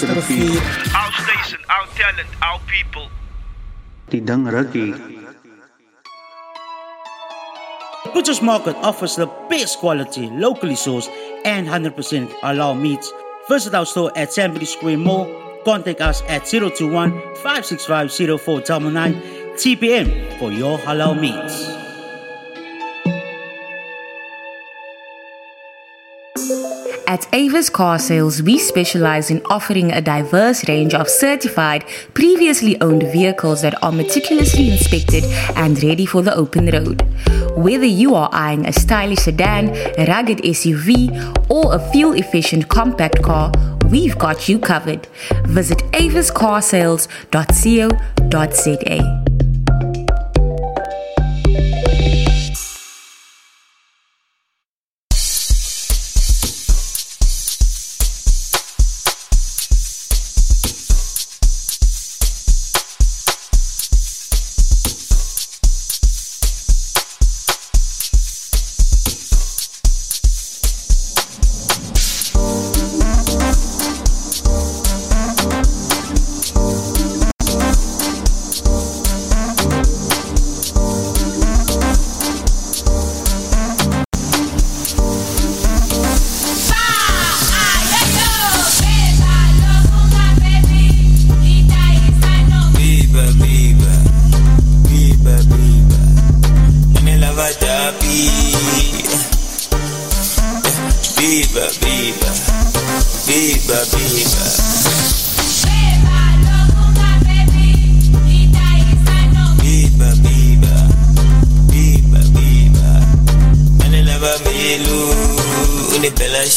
Yesterday. Our station, our talent, our people. Die ding rukkie. Butcher's Market offers the best quality, locally sourced, and 100% halal meats. Visit our store at Sambry Square Mall. Contact us at 021 565 0499 TPM for your halal meats. At Avis Car Sales, we specialize in offering a diverse range of certified, previously owned vehicles that are meticulously inspected and ready for the open road. Whether you are eyeing a stylish sedan, a rugged SUV, or a fuel efficient compact car, we've got you covered. Visit aviscarsales.co.za.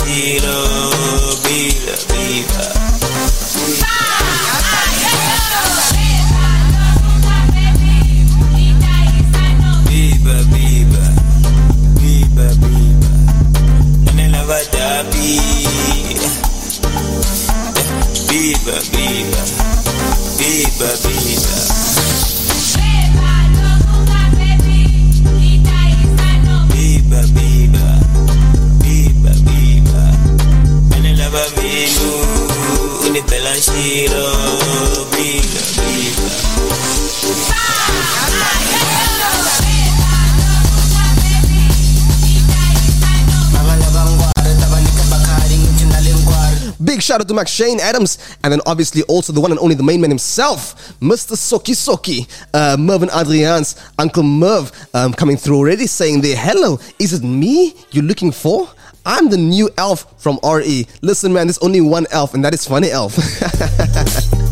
unipela shout out to Max Shane Adams, and then obviously also the one and only the main man himself, Mr. Soki Soki, uh, Mervin Adrians, Uncle Merv, um, coming through already saying there, hello, is it me you're looking for? I'm the new Alf from RE. Listen, man, there's only one Alf, and that is Funny Alf.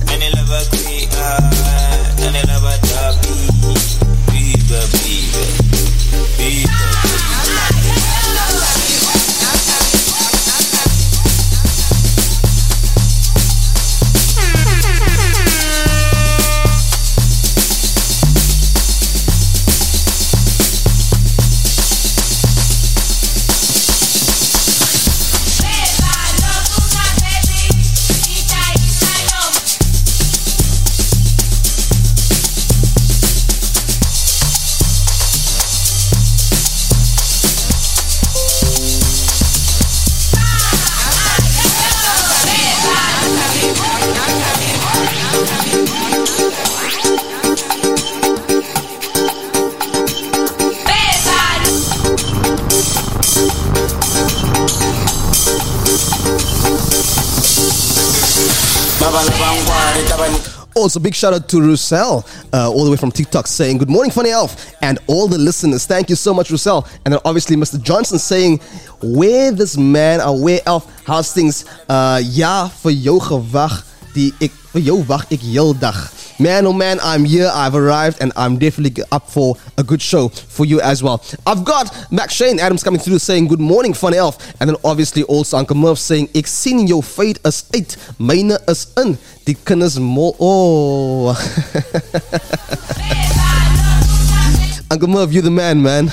Also, big shout out to Russell, uh, all the way from TikTok, saying, Good morning, Funny Alf, and all the listeners. Thank you so much, Russell. And then obviously, Mr. Johnson saying, Where this man, or where Alf, how's things? Uh, ja, vir jou gewag, die ek, vir jou wag ek heel dag. Man, oh man, I'm here, I've arrived, and I'm definitely up for a good show for you as well. I've got Max Shane Adams coming through saying, Good morning, Funny Alf. And then obviously also Uncle Merv saying, Ek sien jou feit is uit, myne is in. Die mol. Oh. Uncle Merv, you the man, man.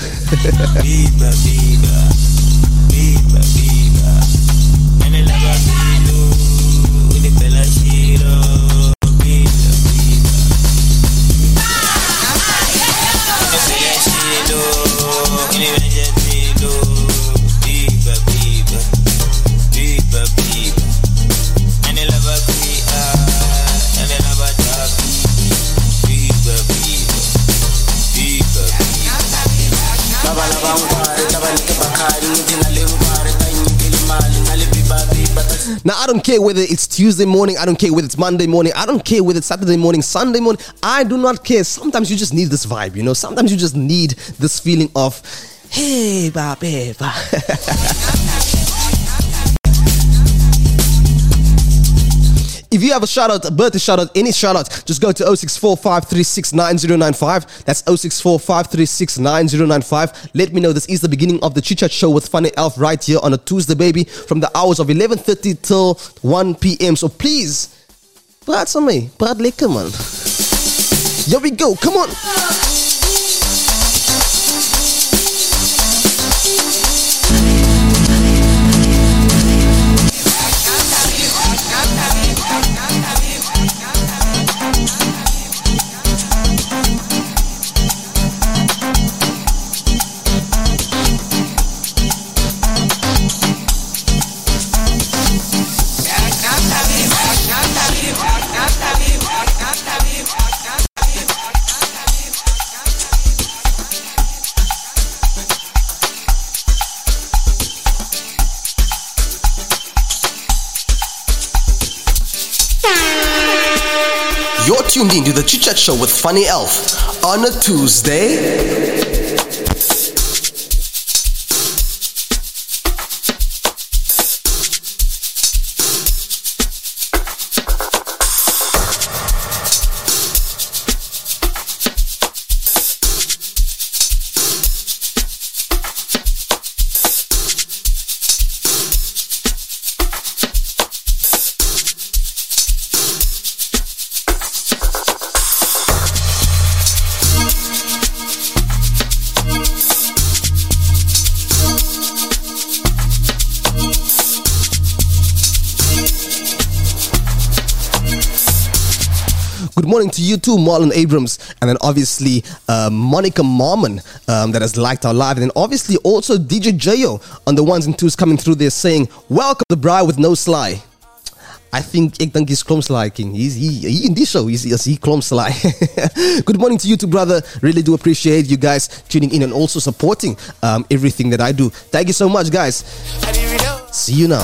don't care whether it's Tuesday morning, I don't care whether it's Monday morning, I don't care whether it's Saturday morning, Sunday morning. I do not care. Sometimes you just need this vibe, you know. Sometimes you just need this feeling of, hey, ba, ba, If you have a shout out, a birthday shout out, any shout out, just go to 0645369095. That's 0645369095. Let me know this is the beginning of the Chit Chat show with Funny Alf right here on a Tuesday, baby, from the hours of 11.30 till 1 p.m. So please, praat aan my. Praat lekker, man. Here we go. Come on. Tuned in to the Chit Chat Show with Funny Alf on a Tuesday. Morning to you too, Marlon Abrams, and then obviously uh, Monica Marmon um, that has liked our live, and then obviously also DJ Jayo on the ones and twos coming through there saying, "Welcome the bride with no sly." I think ek dink he's klom sly king. He's he, he in this show. He's, he's he klom sly. Good morning to you too, brother. Really do appreciate you guys tuning in and also supporting um, everything that I do. Thank you so much, guys. See you now.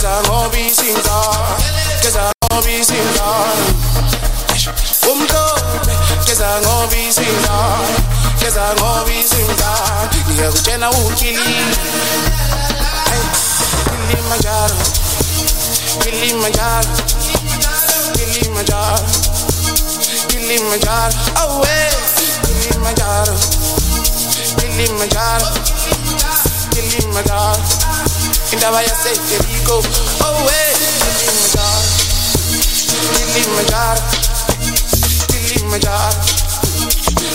Cause I'm gonna be sing on, cause I'm gonna be sing on. Umhlobe, cause I'm gonna be sing on, cause I'm gonna be sing on. Ngiyakutshela ukhilile, hey, Kilimanjaro, Kilimanjaro, Kilimanjaro, Kilimanjaro, oh hey, Kilimanjaro, Kilimanjaro. Kilimanjaro Indaba yaseJericho Oh hey. Kilimanjaro Kilimanjaro Kilimanjaro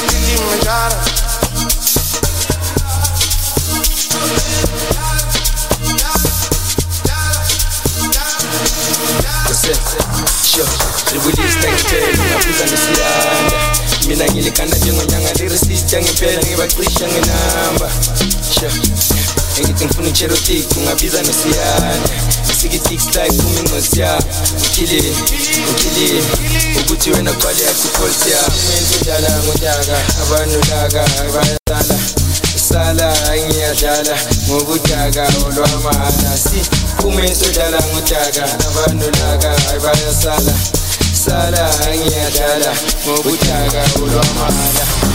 Kilimanjaro sure ribulista ngempela ngaphuza nesiyanda mina ngilikanda njengonyanga lirisista ngempela sure engithi ngifuna icherotik ungabiza nosiyane sikitikstyle phuma incosi yakho ukhilile ukhilile ukuthi wena qwale yakho icolsi yakho menze udala ngodaka abanodaka bayasala sala ngiyadlala ngobudaka olwamala si phume sodlala ngodaka abanodaka bayasala sala ngiyadlala ngobudaka olwamala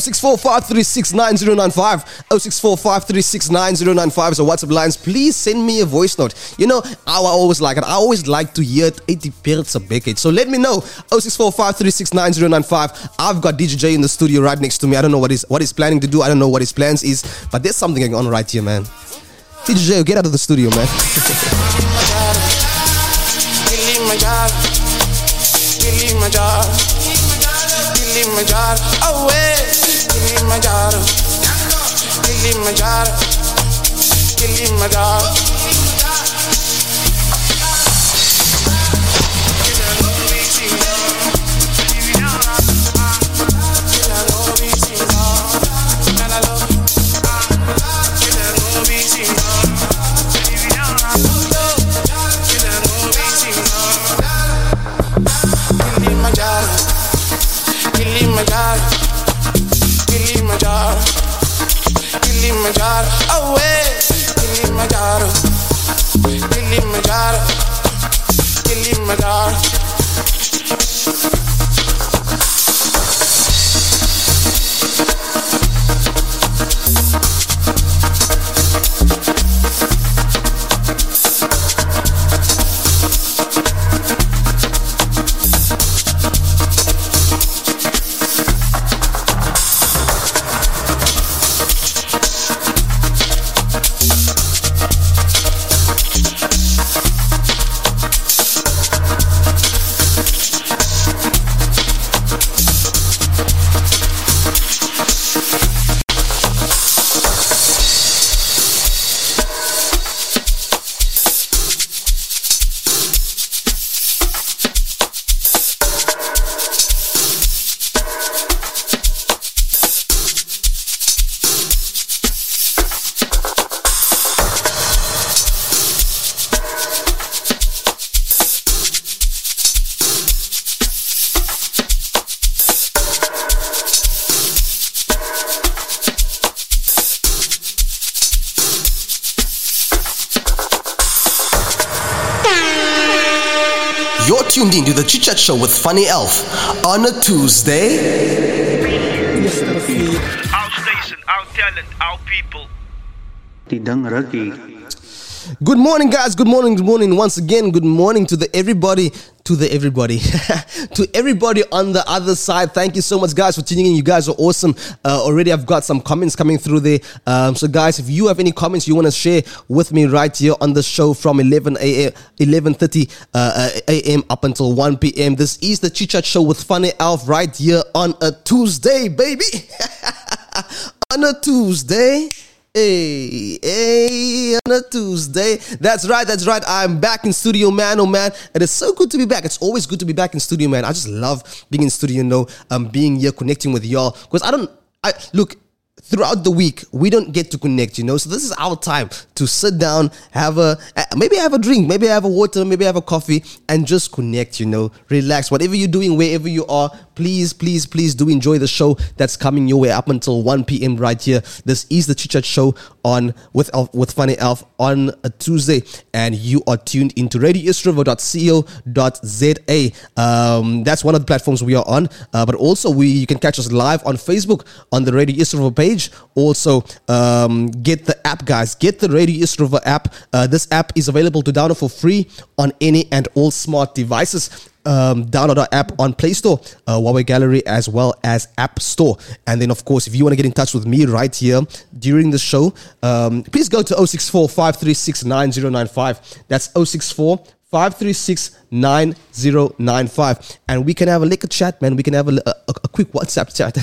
0645369095 0645369095 is so WhatsApp lines. Please send me a voice note. You know I always like it. I always like to hear it. It depends a decade. So let me know. 0645369095. I've got DJJ in the studio right next to me. I don't know what he's what he's planning to do. I don't know what his plans is, but there's something going on right here, man. DJJ, get out of the studio, man. Kilimanjaro Kilimanjaro Kilimanjaro Oh hey Kilimanjaro Kilimanjaro Kilimanjaro. Kilimanjaro, Kilimanjaro, Kilimanjaro, Kilimanjaro, yeah, Kilimanjaro, Kilimanjaro, Kilimanjaro. In to the Chit Chat Show with Funny Alf on a Tuesday. Our station, our talent, our people. Tidang Raki. Good morning, guys. Good morning. Good morning. Once again, good morning to the everybody, to the everybody, to everybody on the other side. Thank you so much, guys, for tuning in. You guys are awesome. Uh, already, I've got some comments coming through there. Um, so, guys, if you have any comments you want to share with me right here on the show from 11 a.m., 11:30 uh, uh, a.m. up until 1 p.m. This is the Chit Chat Show with Funny Alf right here on a Tuesday, baby. on a Tuesday. Hey, hey, on a Tuesday. That's right, that's right. I'm back in studio, man. Oh, man. It is so good to be back. It's always good to be back in studio, man. I just love being in studio, you know, um, being here, connecting with y'all. Because I don't, I look, throughout the week we don't get to connect you know so this is our time to sit down have a maybe have a drink maybe have a water maybe have a coffee and just connect you know relax whatever you're doing wherever you are please please please do enjoy the show that's coming your way up until 1 p.m right here. This is the chit chat show on with Alf, with funny Alf on a tuesday and you are tuned into radioeastriver.co.za um that's one of the platforms we are on uh, but also we you can catch us live on facebook on the radio River page. Also um, get the app guys. Get the radio River app. Uh, this app is available to download for free on any and all smart devices um, download our app on Play Store, uh, Huawei Gallery, as well as App Store. And then, of course, if you want to get in touch with me right here during the show, um, please go to 064 536 9095. That's 064 536 9095 and we can have a liquor chat man. We can have a, a, a quick whatsapp chat.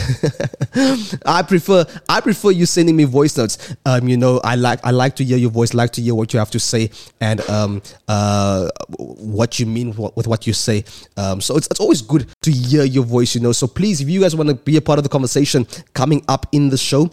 I prefer i prefer you sending me voice notes. Um you know i like i like to hear your voice like to hear what you have to say and um uh what you mean with, with what you say. Um so it's, it's always good to hear your voice you know. So please if you guys want to be a part of the conversation coming up in the show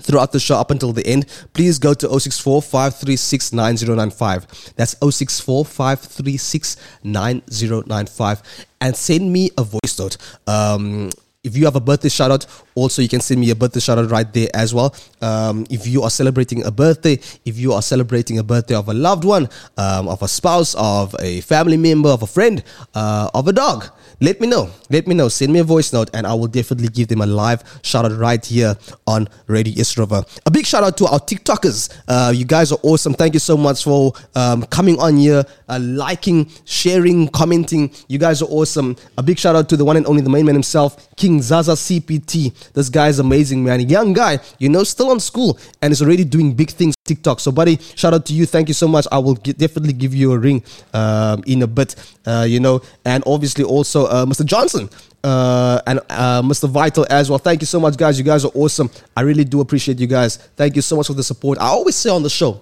throughout the show up until the end, please go to 064 536 9095. That's 064 536 9095 and send me a voice note. Um, if you have a birthday shout out, also you can send me a birthday shout out right there as well. Um, if you are celebrating a birthday, if you are celebrating a birthday of a loved one, um, of a spouse, of a family member, of a friend, uh, of a dog, let me know. Let me know. Send me a voice note and I will definitely give them a live shout out right here on Radio East. A big shout out to our TikTokers. Uh, you guys are awesome. Thank you so much for um, coming on here, uh, liking, sharing, commenting. You guys are awesome. A big shout out to the one and only the main man himself, King Zaza CPT. This guy is amazing, man. Young guy, you know, still on school and is already doing big things TikTok. So, buddy, shout out to you. Thank you so much. I will get, definitely give you a ring um, in a bit, uh, you know, and obviously also uh, Mr. Johnson. Uh, and uh, Mr. Vital as well. Thank you so much, guys. You guys are awesome. I really do appreciate you guys. Thank you so much for the support. I always say on the show,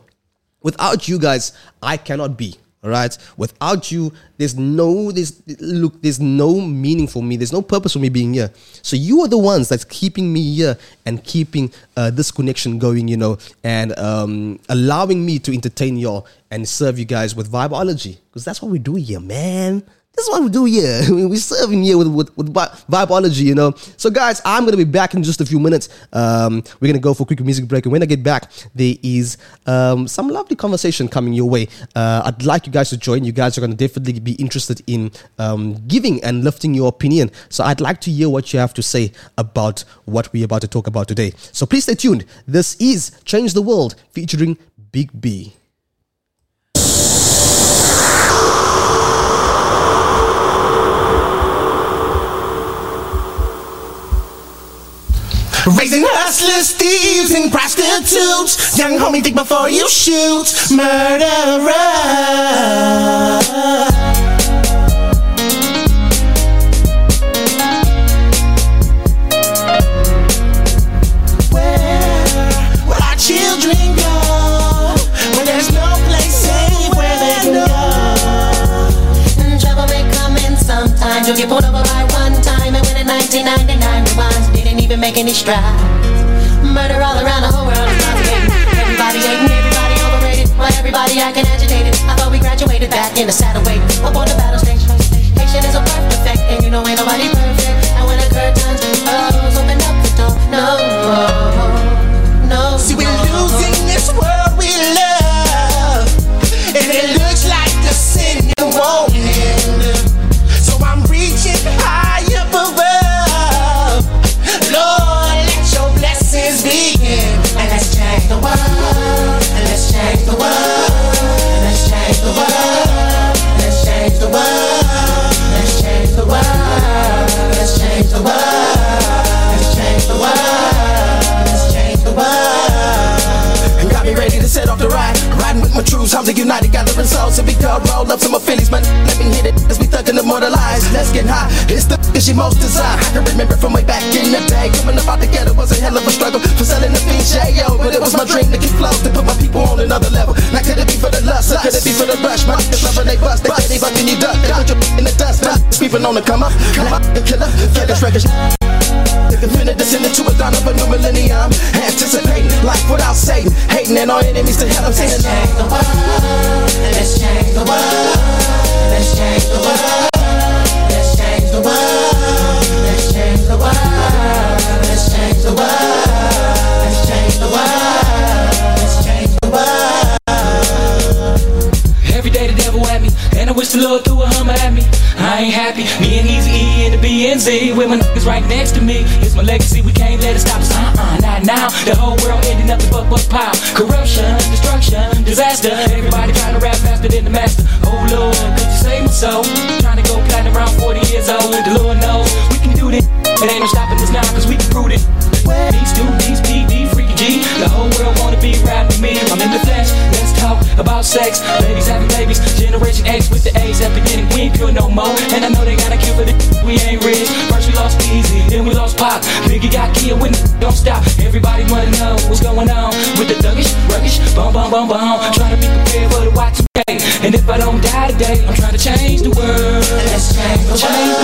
Without you guys, I cannot be. Right. Without you, there's no there's look, there's no meaning for me. There's no purpose for me being here. So you are the ones that's keeping me here and keeping uh, this connection going. You know, and um, allowing me to entertain y'all and serve you guys with vibeology because that's what we do here, man. This is what we do here. We're serving here with, with, with Vibeology, you know. So, guys, I'm going to be back in just a few minutes. Um, we're going to go for a quick music break. And when I get back, there is um, some lovely conversation coming your way. Uh, I'd like you guys to join. You guys are going to definitely be interested in um, giving and lifting your opinion. So, I'd like to hear what you have to say about what we're about to talk about today. So, please stay tuned. This is Change the World featuring Big B. Raising hustlers, thieves, and prostitutes. Young homie, think before you shoot. Murderer. Make any strides. Murder all around the whole world is propagating. Everybody hating, everybody overrated. Why everybody acting agitated? I thought we graduated back in the saddle waiting up on the battle station. Patient is a perfect effect, and you know ain't nobody perfect. The united, gathering souls. If we go roll up some Phillies, man, let me hit it as we thuggin' immortalized. Let's get high. It's the that she most desire. I can remember from way back in the day. Coming up out the ghetto was a hell of a struggle for selling the yo. But it was my dream to keep close, to put my people on another level. Now could it be for the lust, or could it be for the rush? My niggas loving they bust, they say they bucking you duck. They put you in the dust, now sweeping on the come up, come up, killer, get this record. The minute descended to a dawn of a new millennium. Anticipating life without Satan. Hating and our enemies to hell. I'm saying, let's change the world. Let's change the world. Let's change the world. Let's change the world. Let's change the world. Let's change the world. Let's change the world. Every day the devil at me, and I wish the Lord threw a Ain't happy. Me and Easy E and the BNZ with my niggas right next to me. It's my legacy. We can't let it stop us. Uh-uh, not now. The whole world ending up in buck buck pile. Corruption, destruction, disaster. Everybody trying to rap faster than the master. Oh Lord, could you save my soul? Trying to go platinum around 40 years old. The Lord knows we can do this. It ain't no stopping us now, cause we can prove it. These two, these PD, freaky G. The whole world wanna be rapping me. I'm in the flesh. Let's talk about sex. Ladies having babies. Generation X with the A's at beginning. We ain't pure no more. And I know they got a cure for the we ain't rich. First we lost Easy, then we lost Pop. Biggie got killed the don't stop. Everybody wanna know what's going on with the thuggish, ruggish, bum bum bum bum. Trying to be prepared for the Y2K. And if I don't die today, I'm trying to change the world. Let's change the world.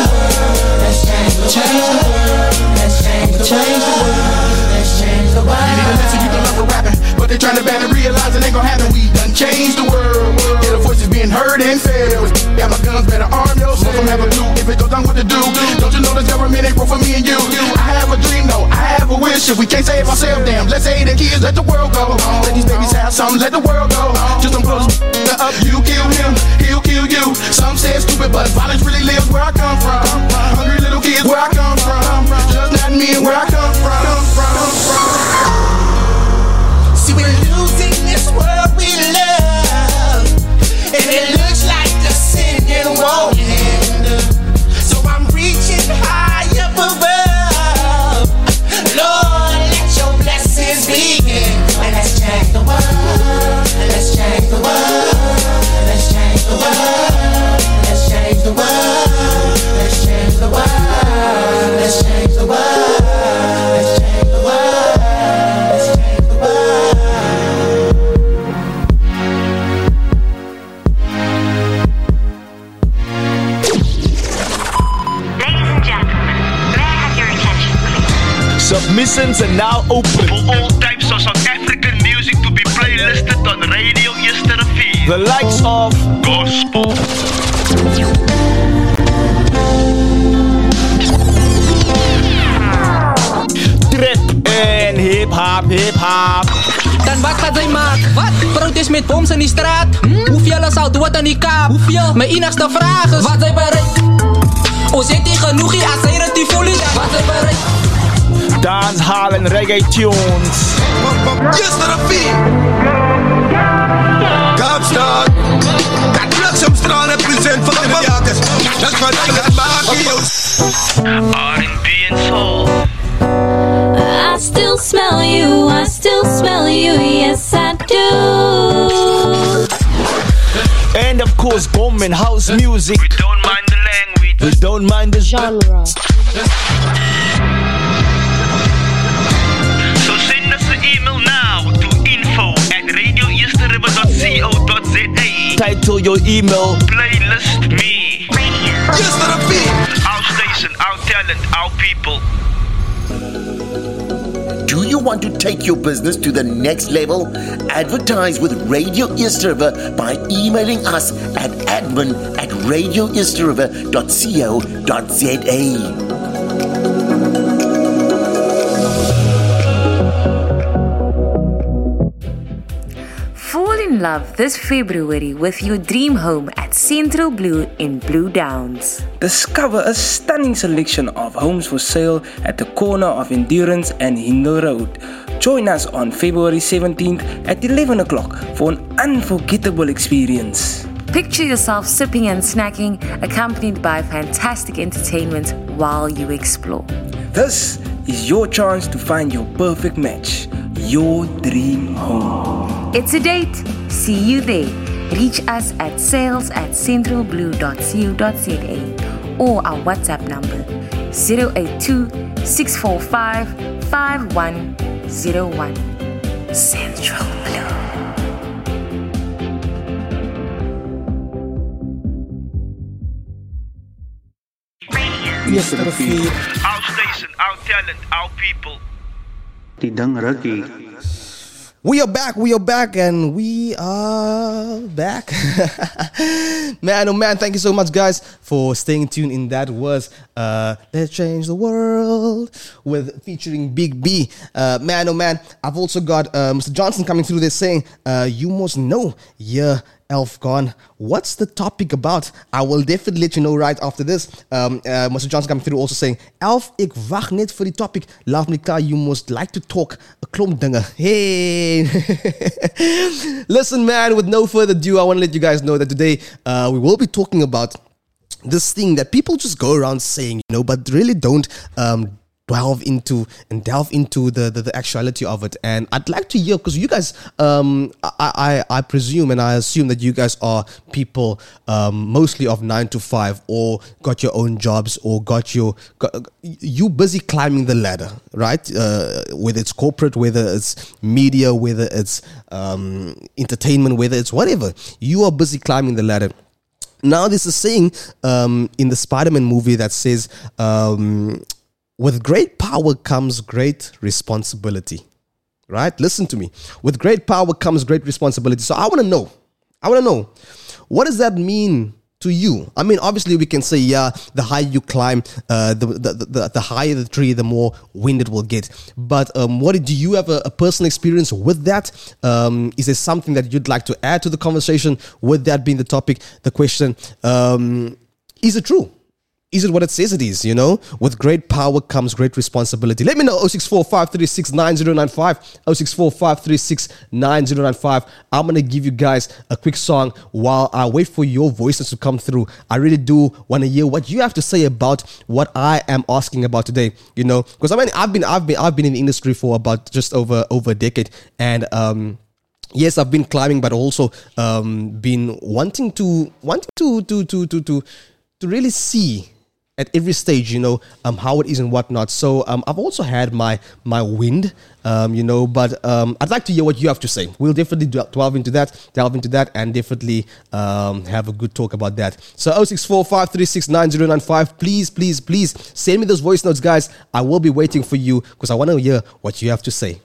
Let's change the world. Let's change the world. Let's change the world. You need a lesson, you can learn from rapping. But they trying to ban and realize it ain't gonna happen. Changed the world. Yeah, the voices being heard and felt. Got my guns, better arm yourself. Don't have a clue if it goes down, what to do. Don't you know this government ain't for me and you? I have a dream, though. I have a wish. If we can't save ourselves, damn, let's save the kids. Let the world go. Let these babies have something. Let the world go. Just don't close up. You kill him, he'll kill you. Some say stupid, but violence really lives where I come from. Hungry little kids, where I come from. Just not me where I. Come from. the world. Let's change the world. Let's change the world. Let's change the world. Let's change the world. Let's change the world. Ladies and gentlemen, may have your attention, please? Submissions are now open for all types of The likes of Gospel. trap en hip hop, hip hop. Dan wat gaat zij maken? Wat? Protest met boms in die straat? Hoeveel zou doen aan die kaap? Hoeveel? Mijn enigste vraag is: Wat zij bereikt? O, zit die genoeg hier als zij dat die voelen? Wat zij bereikt? Dancehall en reggae tunes. Yesterday. Kaapstad. Dat bliksemstraal represent voor de jagers. Dat gaat alles maken, R&B and soul. I still smell you, I still smell you, yes I do. And of course, bomb and house music. We don't mind the language. We don't mind the genre. So send us an email now to info at radioeastriver.co.za. Title your email. Playlist me. Yesterday. Our station, our talent, our people. Do you want to take your business to the next level? Advertise with Radio East River by emailing us at admin at radioeastriver.co.za. in love this February with your dream home at Central Blue in Blue Downs. Discover a stunning selection of homes for sale at the corner of Endurance and Hindle Road. Join us on February 17th at 11 o'clock for an unforgettable experience. Picture yourself sipping and snacking, accompanied by fantastic entertainment while you explore. This is your chance to find your perfect match, your dream home. It's a date. See you there. Reach us at sales at centralblue.co.za or our WhatsApp number 082 645 5101. Central Blue. Yesterday. Our station, our talent, our people. We are back, we are back, and we are back. man, oh man, thank you so much, guys, for staying tuned in that was uh, Let's Change the World with featuring Big B. Uh, man, oh man, I've also got uh, Mr. Johnson coming through there saying, uh, You must know, yeah. Alf gone. What's the topic about? I will definitely let you know right after this. Um, uh, Mr. Johnson coming through also saying, Alf, ik wacht net voor die topic. Laat me klaar, you must like to talk. A klomp dinge. Hey. Listen, man, with no further ado, I want to let you guys know that today uh, we will be talking about this thing that people just go around saying, you know, but really don't um, delve into and delve into the, the, the actuality of it. And I'd like to hear because you guys, um, I, I I presume and I assume that you guys are people um, mostly of nine to five or got your own jobs or got your got, you busy climbing the ladder, right? Uh, whether it's corporate, whether it's media, whether it's um, entertainment, whether it's whatever, you are busy climbing the ladder. Now, there's a saying um, in the Spider Man movie that says, um, with great power comes great responsibility. Right? Listen to me. With great power comes great responsibility. So I want to know. I want to know what does that mean to you? I mean, obviously, we can say, yeah, the higher you climb, uh, the, the, the, the higher the tree, the more wind it will get. But um, what do you have a, a personal experience with that? Um, is there something that you'd like to add to the conversation? With that being the topic, the question, um, is it true? Is it what it says it is? You know, with great power comes great responsibility. Let me know 064 536 9095. 064 536 9095. I'm going to give you guys a quick song while I wait for your voices to come through. I really do want to hear what you have to say about what I am asking about today. You know, because I mean, I've been, I've been, I've been in the industry for about just over over a decade, and um, yes i've been climbing but also um been wanting to wanting to to to to to, to really see at every stage, you know, um, how it is and whatnot. So um, I've also had my my wind, um, you know, but um, I'd like to hear what you have to say. We'll definitely del- delve into that, delve into that, and definitely um, have a good talk about that. So 0645369095, please, please, please send me those voice notes, guys. I will be waiting for you because I want to hear what you have to say.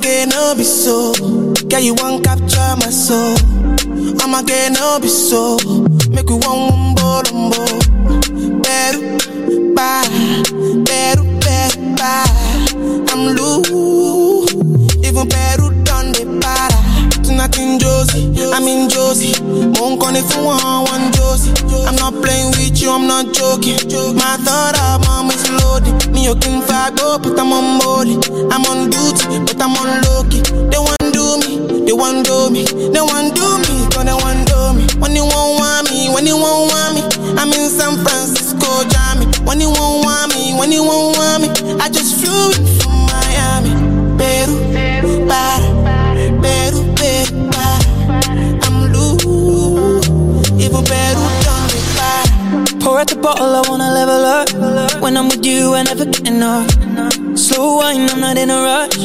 I'ma no be so. Girl, you want capture my soul. I'ma get no be so. Make we one umbo lumbo. Better, bye. Better, better, bye. I'm loose. Even better done the para. In Josie, I'm in Josie. Won't call if you want one Josie. I'm not playing with you, I'm not joking. My thought of mom is loaded. Me, you can go, but I'm on I just flew in from Miami. Peru, para, Peru, Peru, para. I'm loose, even Peru done me para. Pour out the bottle, I wanna level up. When I'm with you, I never get enough. Slow wine, I'm not in a rush.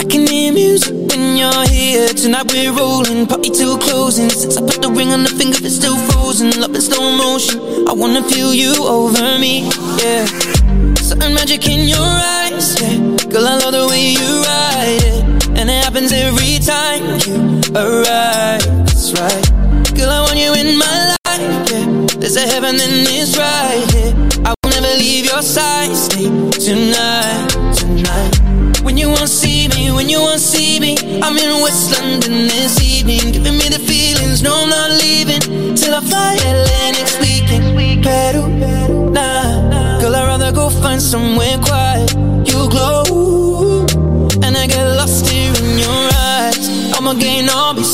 I can hear music when you're here. Tonight we're rolling, party till closing. Since I put the ring on the finger, it's still frozen. Love in slow motion. I wanna feel you over me, yeah. Certain magic in your eyes, yeah. Girl, I love the way you ride it. And it happens every time you arrive, that's right. Girl, I want you in my life, yeah. There's a heaven and it's right here. I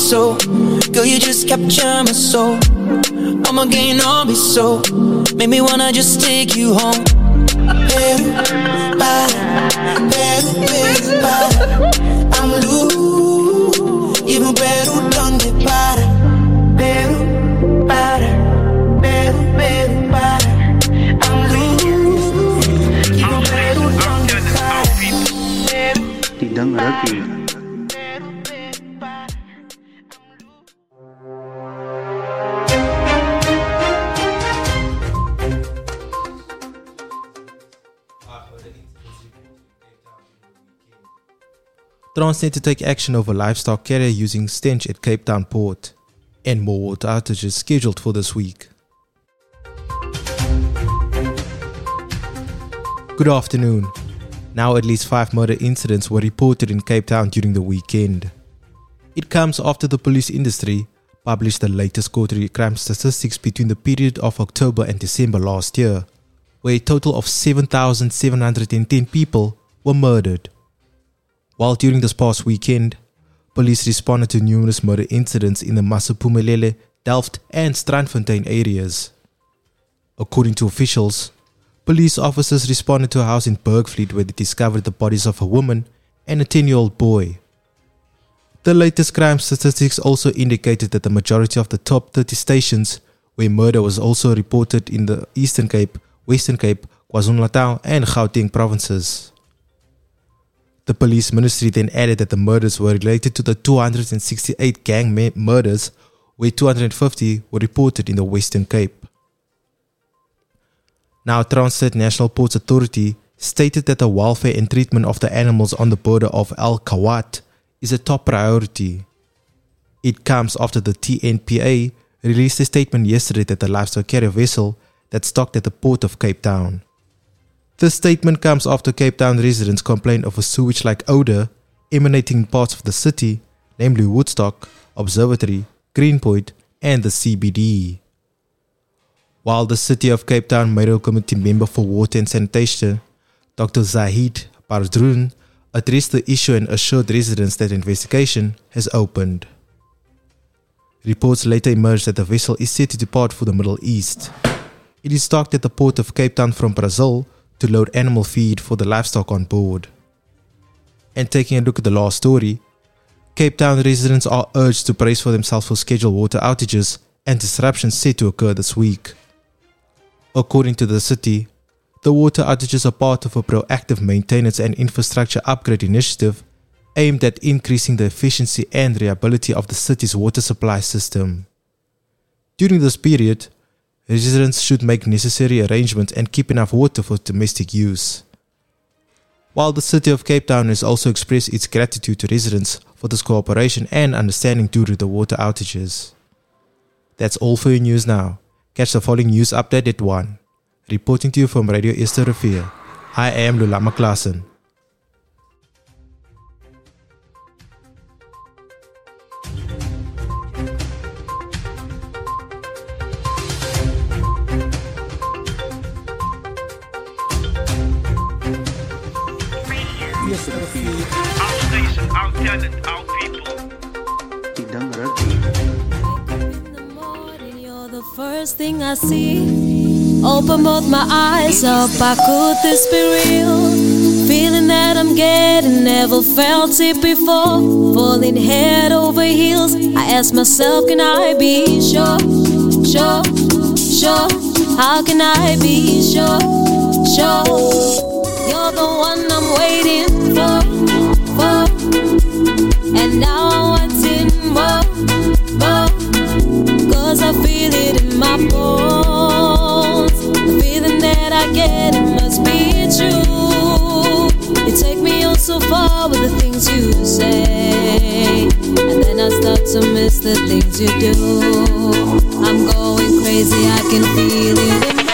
so, girl, you just capture my soul. I'ma gain all be so, make me wanna just take you home. Peru, para, Peru, Peru. Transnet to take action over livestock carrier using stench at Cape Town port, and more water outages scheduled for this week. Good afternoon. Now, at least five murder incidents were reported in Cape Town during the weekend. It comes after the police industry published the latest quarterly crime statistics between the period of October and December last year, where a total of 7,710 people were murdered. While during this past weekend, police responded to numerous murder incidents in the Masiphumelele, Delft, and Strandfontein areas. According to officials, police officers responded to a house in Bergvliet where they discovered the bodies of a woman and a 10 year old boy. The latest crime statistics also indicated that the majority of the top 30 stations where murder was also reported in the Eastern Cape, Western Cape, KwaZulu-Natal, and Gauteng provinces. The police ministry then added that the murders were related to the 268 gang ma- murders, where 250 were reported in the Western Cape. Now, Transnet National Ports Authority stated that the welfare and treatment of the animals on the border of Al Kuwait is a top priority. It comes after the TNPA released a statement yesterday that the livestock carrier vessel that stocked at the port of Cape Town. This statement comes after Cape Town residents complained of a sewage like odor emanating parts of the city, namely Woodstock, Observatory, Greenpoint, and the CBD. While the City of Cape Town Mayoral Committee member for Water and Sanitation, Dr. Zahid Badroodien, addressed the issue and assured residents that investigation has opened. Reports later emerged that the vessel is set to depart for the Middle East. It is docked at the port of Cape Town from Brazil to load animal feed for the livestock on board. And taking a look at the last story, Cape Town residents are urged to brace for themselves for scheduled water outages and disruptions set to occur this week. According to the city, the water outages are part of a proactive maintenance and infrastructure upgrade initiative aimed at increasing the efficiency and reliability of the city's water supply system. During this period, residents should make necessary arrangements and keep enough water for domestic use. While the city of Cape Town has also expressed its gratitude to residents for this cooperation and understanding during the water outages. That's all for your news now. Catch the following news update at 1. Reporting to you from Radio East River, I am Lulama Klassen. Our talent, our people. Tidang Ragi. You're the first thing I see. Open both my eyes up, I could this be real? Feeling that I'm getting, never felt it before. Falling head over heels, I ask myself, can I be sure? Sure, sure, how can I be sure? Sure, you're the one I'm waiting The feeling that I get, it must be true. You take me on so far with the things you say. And then I start to miss the things you do. I'm going crazy, I can feel it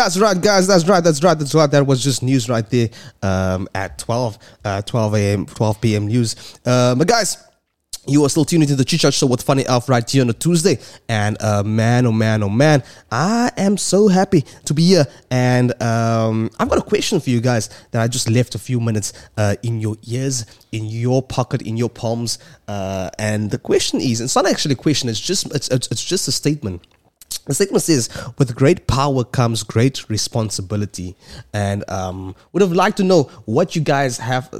That's right, guys. That's right. That's right. That's right. That was just news right there um, at 12, uh, 12 a.m., 12 p.m. news. Uh, but, guys, You are still tuned into the Chit Chat Show with Funny Alf right here on a Tuesday. And uh, man, oh man, oh man, I am so happy to be here. And um, I've got a question for you guys that I just left a few minutes uh, in your ears, in your pocket, in your palms. Uh, and the question is, it's not actually a question, it's just, it's, it's, it's just a statement. The statement says, with great power comes great responsibility. And um, would have liked to know what you guys have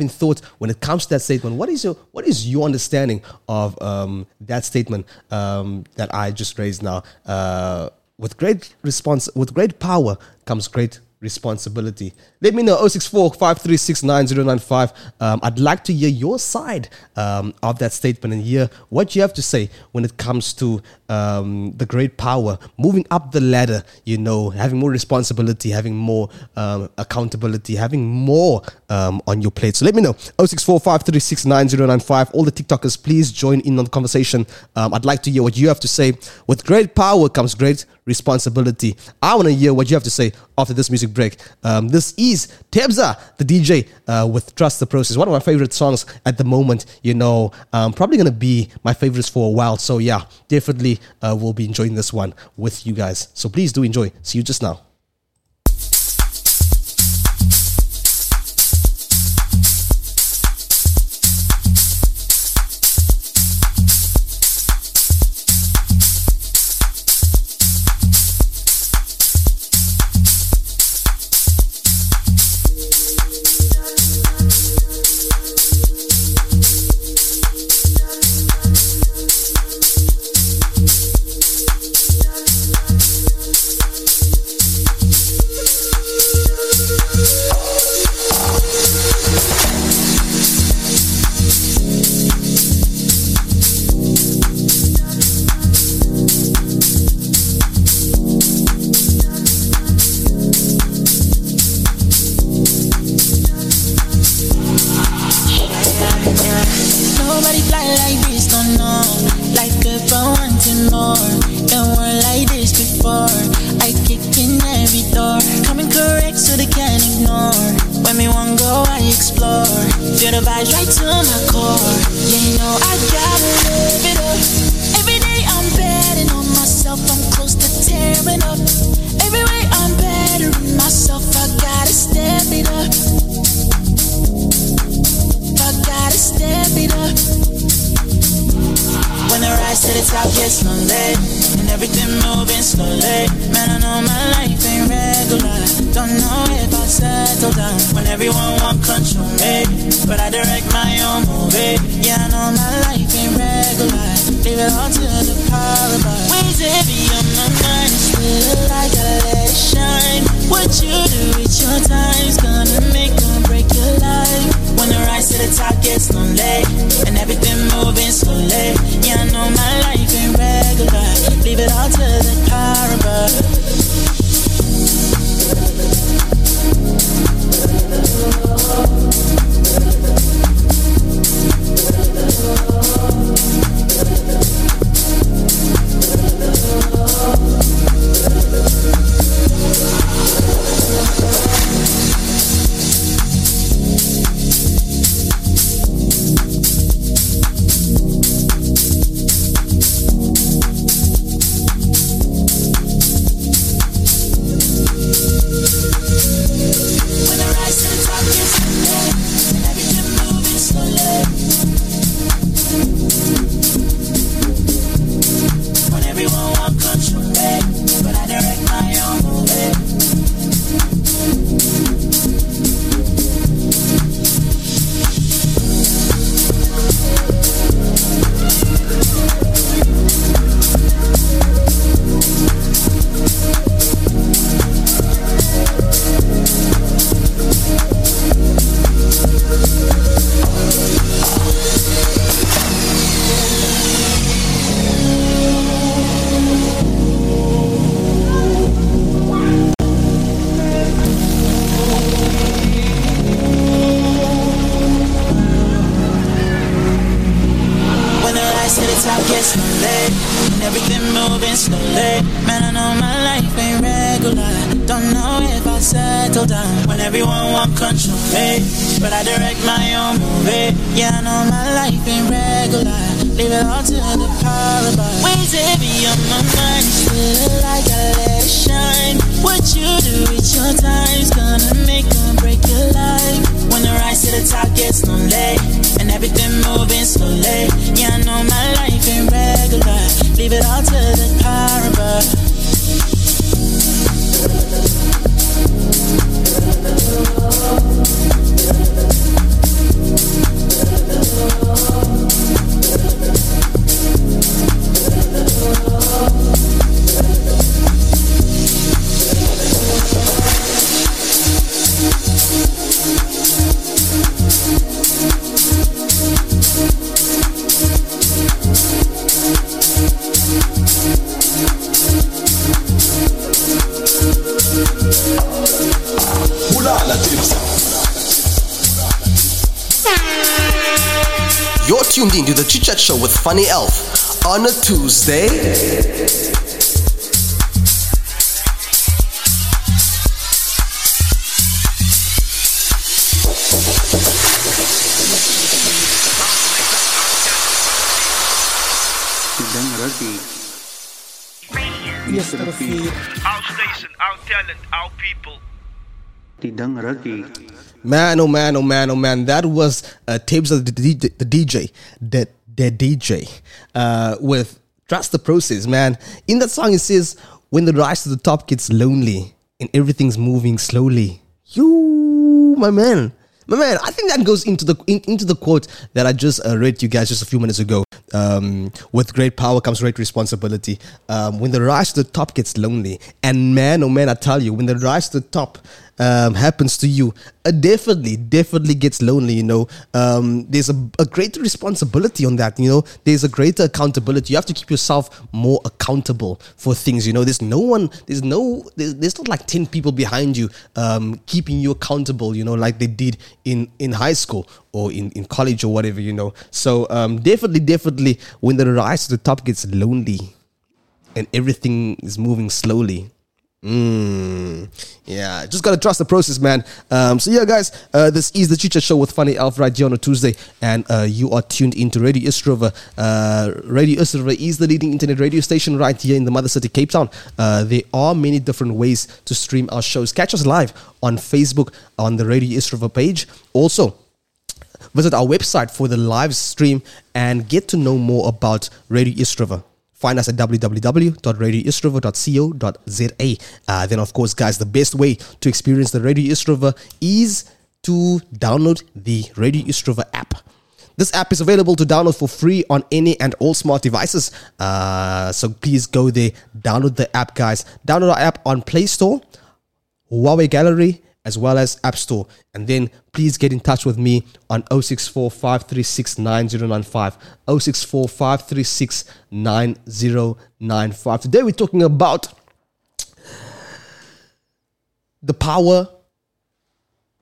in thought when it comes to that statement. What is your what is your understanding of um, that statement um, that I just raised now? Uh, with great response with great power comes great responsibility. Let me know 064 536 9095. Um, I'd like to hear your side um, of that statement and hear what you have to say when it comes to um, the great power, moving up the ladder, you know, having more responsibility, having more um, accountability, having more um, on your plate. So let me know 064 536 9095. All the TikTokers, please join in on the conversation. Um, I'd like to hear what you have to say. With great power comes great responsibility. I want to hear what you have to say after this music break. Um, this is Tebza, the DJ, uh, with Trust the Process. One of my favorite songs at the moment. You know, um, probably going to be my favorites for a while. So, yeah, definitely uh, will be enjoying this one with you guys. So, please do enjoy. See you just now. Funny Alf on a Tuesday. Tidang Rati. Our station, our talent, our people. Man, oh man, oh man, oh man. That was uh, tapes of the, DJ, the DJ, the, the DJ, uh, with Trust the Process, man. In that song, it says, When the rise to the top gets lonely and everything's moving slowly. You, my man. My man, I think that goes into the in, into the quote that I just uh, read to you guys just a few minutes ago. Um, with great power comes great responsibility. Um, when the rise to the top gets lonely, and man, oh man, I tell you, when the rise to the top um, happens to you, it definitely, definitely gets lonely. You know, um, there's a, a greater responsibility on that. You know, there's a greater accountability. You have to keep yourself more accountable for things. You know, there's no one, there's no, there's, there's not like ten people behind you um, keeping you accountable. You know, like they did in in high school or in, in college or whatever. You know, so um, definitely, definitely, when the rise to the top gets lonely and everything is moving slowly. Mm, yeah, just gotta trust the process, man. Um, so yeah, guys, uh, this is the Chit Chat Show with Funny Alf right here on a Tuesday, and uh, you are tuned into Radio East River. Uh, radio East River is the leading internet radio station right here in the mother city, Cape Town. Uh, there are many different ways to stream our shows. Catch us live on Facebook on the Radio East River page. Also, visit our website for the live stream and get to know more about Radio East River. Find us at www.radioeastriver.co.za. Uh, then, of course, guys, the best way to experience the Radio East River is to download the Radio East River app. This app is available to download for free on any and all smart devices. Uh, so please go there, download the app, guys. Download our app on Play Store, Huawei Gallery, as well as App Store. And then please get in touch with me on 064 536 9095. 064 536 9095. Today we're talking about the power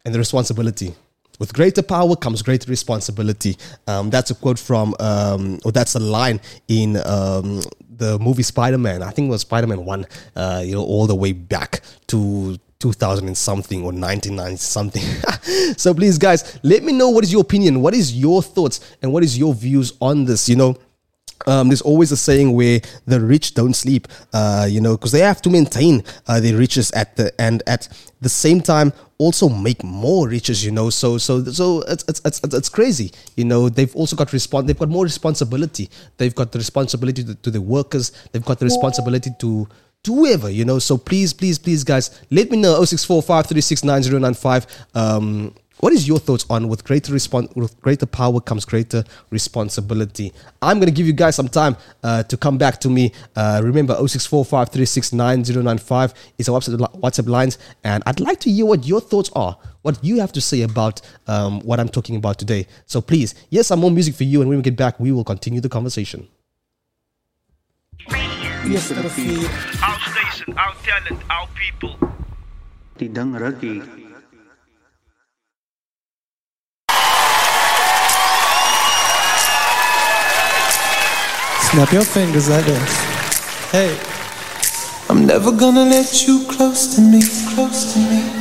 and the responsibility. With greater power comes greater responsibility. Um, that's a quote from, um, or that's a line in um, the movie Spider Man. I think it was Spider Man 1, uh, you know, all the way back to 2000 and something or 1990 something. so please, guys, let me know what is your opinion, what is your thoughts, and what is your views on this. You know, um, there's always a saying where the rich don't sleep, uh, you know, because they have to maintain uh, their riches at the and at the same time also make more riches, you know. So so so it's it's it's, it's crazy, you know. They've also got respon- They've got more responsibility. They've got the responsibility to, to the workers. They've got the responsibility to whoever, you know. So please, please, please, guys, let me know 064 um, what is your thoughts on with greater respon- with greater power comes greater responsibility? I'm gonna give you guys some time uh, to come back to me. Uh, remember 0645369095 is our WhatsApp, WhatsApp lines, and I'd like to hear what your thoughts are, what you have to say about um, what I'm talking about today. So please, yes, some more music for you, and when we get back, we will continue the conversation. Yes, Our station, our talent, our people. Tidang Rati. Snap your fingers like this. Hey. I'm never gonna let you close to me, close to me,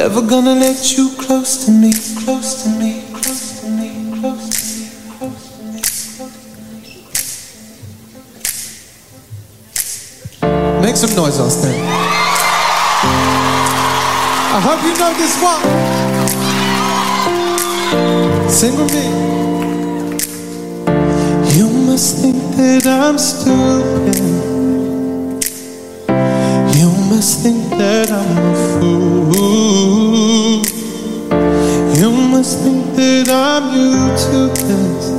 never gonna let you close to me, close to me, close to me, close to me, close to me. Make some noise, Austin. I hope you know this one. Sing with me. You must think that I'm stupid. You must think that I'm a fool. Must think that I'm useless.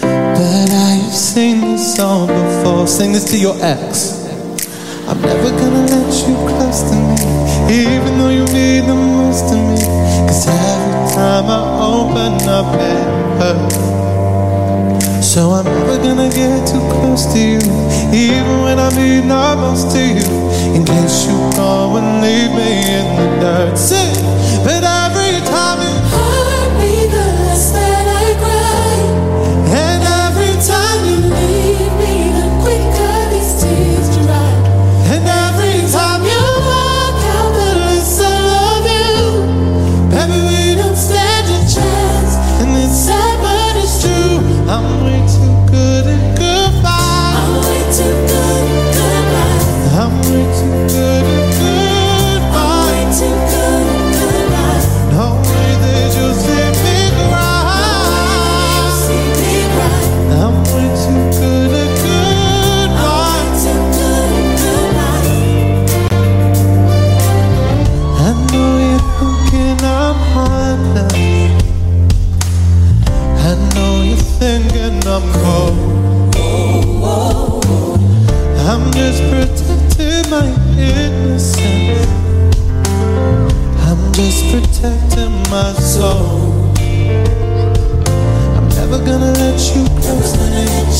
But I have seen this song before. Sing this to your ex. I'm never gonna let you close to me, even though you mean the most to me. Cause every time I open up, it hurts. So I'm never gonna get too close to you, even when I mean the most to you. In case you go and leave me in the dirt. Sing, thinking I'm cold. I'm just protecting my innocence. I'm just protecting my soul. I'm never gonna let you close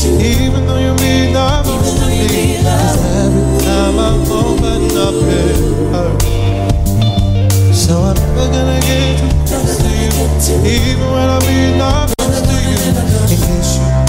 even though you mean the most to me. 'Cause every time I open up, it hurts. So I'm never gonna get too close to you, even when I mean the most to you. In case you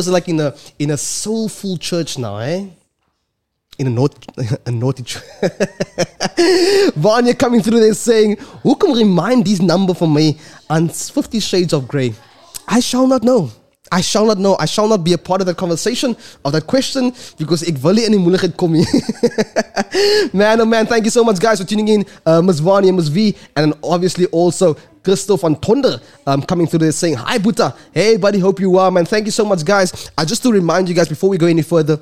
was like in a in a soulful church now, eh? In a naughty, a naughty church. Vanya coming through there saying, Who can remind these number for me on 50 Shades of Grey? I shall not know. I shall not know. I shall not be a part of that conversation, of that question, because ik wil nie in die kom man, oh man, thank you so much, guys, for tuning in. Uh, Ms. Vani and Ms. V, and obviously also Crystal van Tonder um, coming through there saying, Hi, Buta. Hey, buddy, hope you are, man. Thank you so much, guys. Uh, just to remind you guys before we go any further,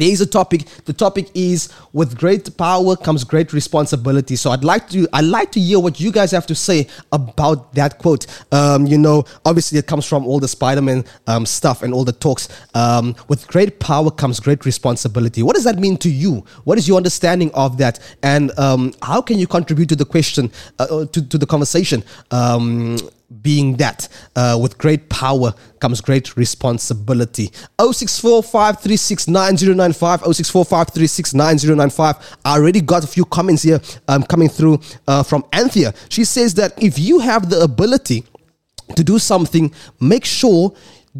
there is a topic. The topic is with great power comes great responsibility. So I'd like to I'd like to hear what you guys have to say about that quote. Um, you know, obviously it comes from all the Spider-Man um, stuff and all the talks. Um, with great power comes great responsibility. What does that mean to you? What is your understanding of that? And um, how can you contribute to the question, uh, to, to the conversation? Being that uh, with great power comes great responsibility. 0645369095, 0645369095. I already got a few comments here um, coming through uh, from Anthea. She says that if you have the ability to do something, make sure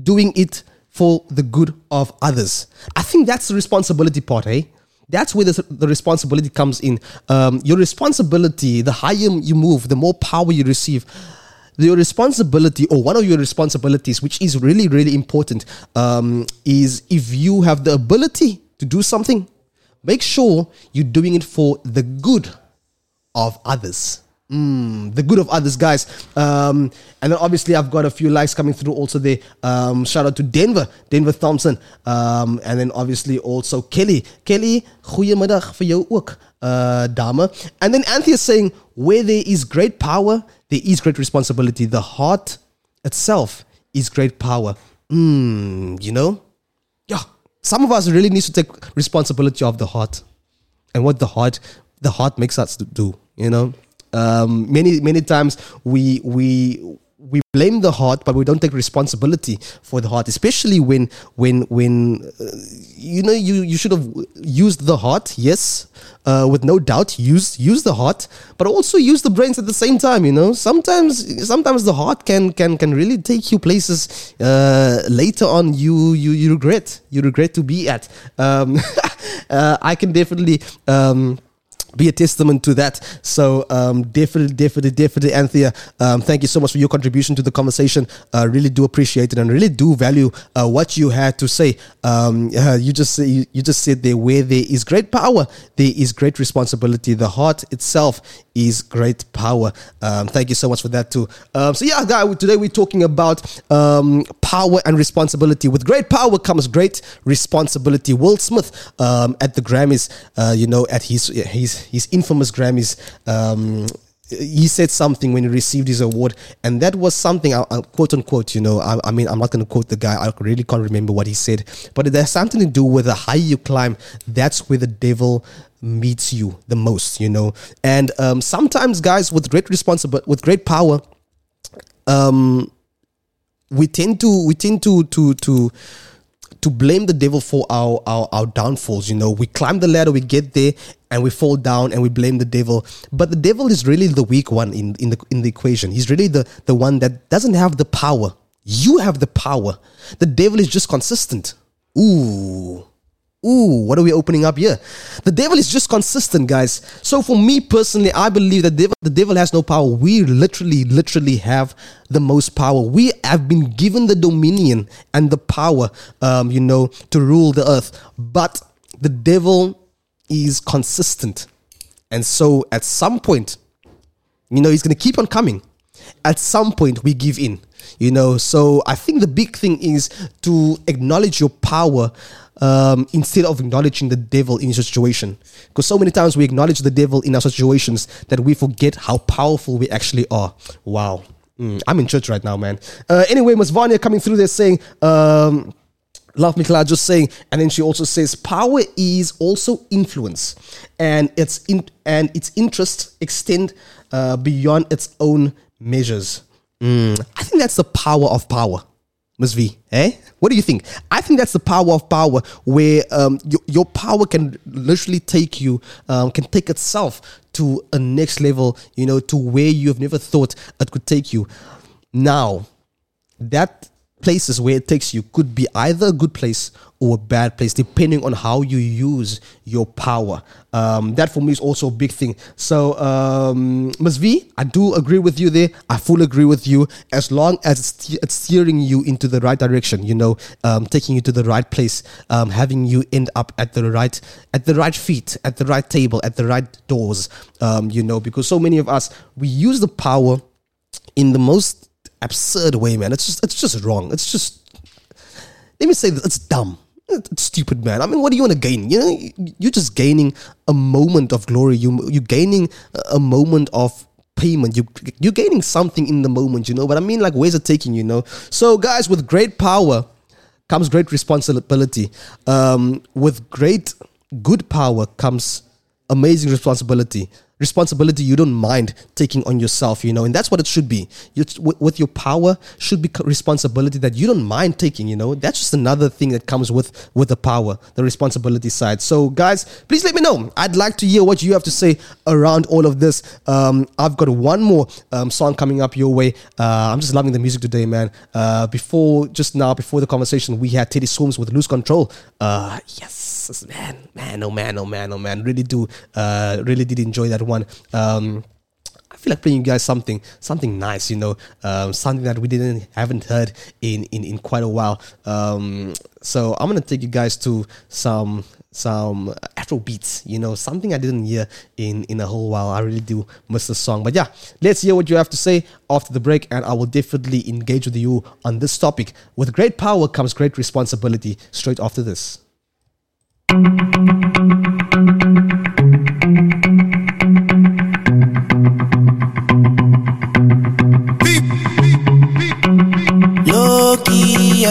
doing it for the good of others. I think that's the responsibility part, eh? That's where the, the responsibility comes in. Um, your responsibility, the higher you move, the more power you receive your responsibility or one of your responsibilities which is really really important um, is if you have the ability to do something, make sure you're doing it for the good of others. Mm, the good of others, guys. Um, and then obviously I've got a few likes coming through also there. Um, shout out to Denver, Denver Thompson. Um, and then obviously also Kelly. Kelly, goeiemiddag vir jou ook, uh, dame. And then is saying, where there is great power, there is great responsibility. The heart itself is great power. Mm, you know? Yeah. Some of us really need to take responsibility of the heart and what the heart the heart makes us do you know um, many many times we we we blame the heart but we don't take responsibility for the heart especially when when when uh, you know you you should have used the heart yes uh, with no doubt use use the heart but also use the brains at the same time you know. Sometimes sometimes the heart can can can really take you places uh, later on you you you regret you regret to be at. Um, uh, i can definitely um, be a testament to that. So um, definitely, definitely, definitely, Anthea, um, thank you so much for your contribution to the conversation. Uh, really do appreciate it and really do value uh, what you had to say. Um, uh, you just you, you just said there where there is great power, there is great responsibility. The heart itself is great power. Um, thank you so much for that too. Um, so yeah, guy, today we're talking about um, power and responsibility. With great power comes great responsibility. Will Smith um, at the Grammys, uh, you know, at his his his infamous Grammys. Um, he said something when he received his award, and that was something, uh, quote unquote, you know. I, I mean, I'm not going to quote the guy, I really can't remember what he said, but has something to do with the higher you climb, that's where the devil meets you the most, you know. And um, sometimes, guys, with great responsibility, with great power, um, we tend to, we tend to, to, to, to blame the devil for our, our our downfalls. You know, we climb the ladder, we get there, and we fall down, and we blame the devil. But the devil is really the weak one in in the in the equation. He's really the the one that doesn't have the power. You have the power. The devil is just consistent. Ooh. Ooh, what are we opening up here? The devil is just consistent, guys. So for me personally, I believe that devil, the devil has no power. We literally, literally have the most power. We have been given the dominion and the power, um, you know, to rule the earth. But the devil is consistent. And so at some point, you know, he's going to keep on coming. At some point, we give in, you know. So I think the big thing is to acknowledge your power um, instead of acknowledging the devil in your situation. Because so many times we acknowledge the devil in our situations that we forget how powerful we actually are. Wow. Mm, I'm in church right now, man. Uh, anyway, Ms. Vanya coming through there saying, um, Love Mikla just saying, and then she also says, power is also influence, and its in, and its interests extend uh, beyond its own measures. Mm, I think that's the power of power. Ms. V, eh? What do you think? I think that's the power of power, where um, your, your power can literally take you, um, can take itself to a next level, you know, to where you have never thought it could take you. Now, that places where it takes you could be either a good place or a bad place, depending on how you use your power. Um, that for me is also a big thing. So, um, Ms. V, I do agree with you there. I fully agree with you. As long as it's, steering you into the right direction, you know, um, taking you to the right place, um, having you end up at the right at the right feet, at the right table, at the right doors. Um, you know, because so many of us we use the power in the most absurd way, man. It's just it's just wrong. It's just let me say that it's dumb. Stupid, man. I mean, what do you want to gain? You know, you're just gaining a moment of glory. You you're gaining a moment of payment. You you're gaining something in the moment, you know. But I mean, like, where's it taking you? Know. So, guys, with great power comes great responsibility. Um, with great good power comes amazing responsibility responsibility you don't mind taking on yourself you know and that's what it should be. With your power should be responsibility that you don't mind taking you know. That's just another thing that comes with with the power the responsibility side. So guys please let me know. I'd like to hear what you have to say around all of this. Um, i've got one more um, song coming up your way. Uh, i'm just loving the music today man. Uh, before just now before the conversation we had teddy swims with lose control. Uh, yes man man oh man oh man oh man really do uh, really did enjoy that one um, I feel like playing you guys something something nice, you know, um, something that we didn't haven't heard in in, in quite a while. Um, so I'm gonna take you guys to some some Afro beats. You know, something I didn't hear in in a whole while. I really do miss the song. But yeah, let's hear what you have to say after the break, and I will definitely engage with you on this topic. With great power comes great responsibility. Straight after this.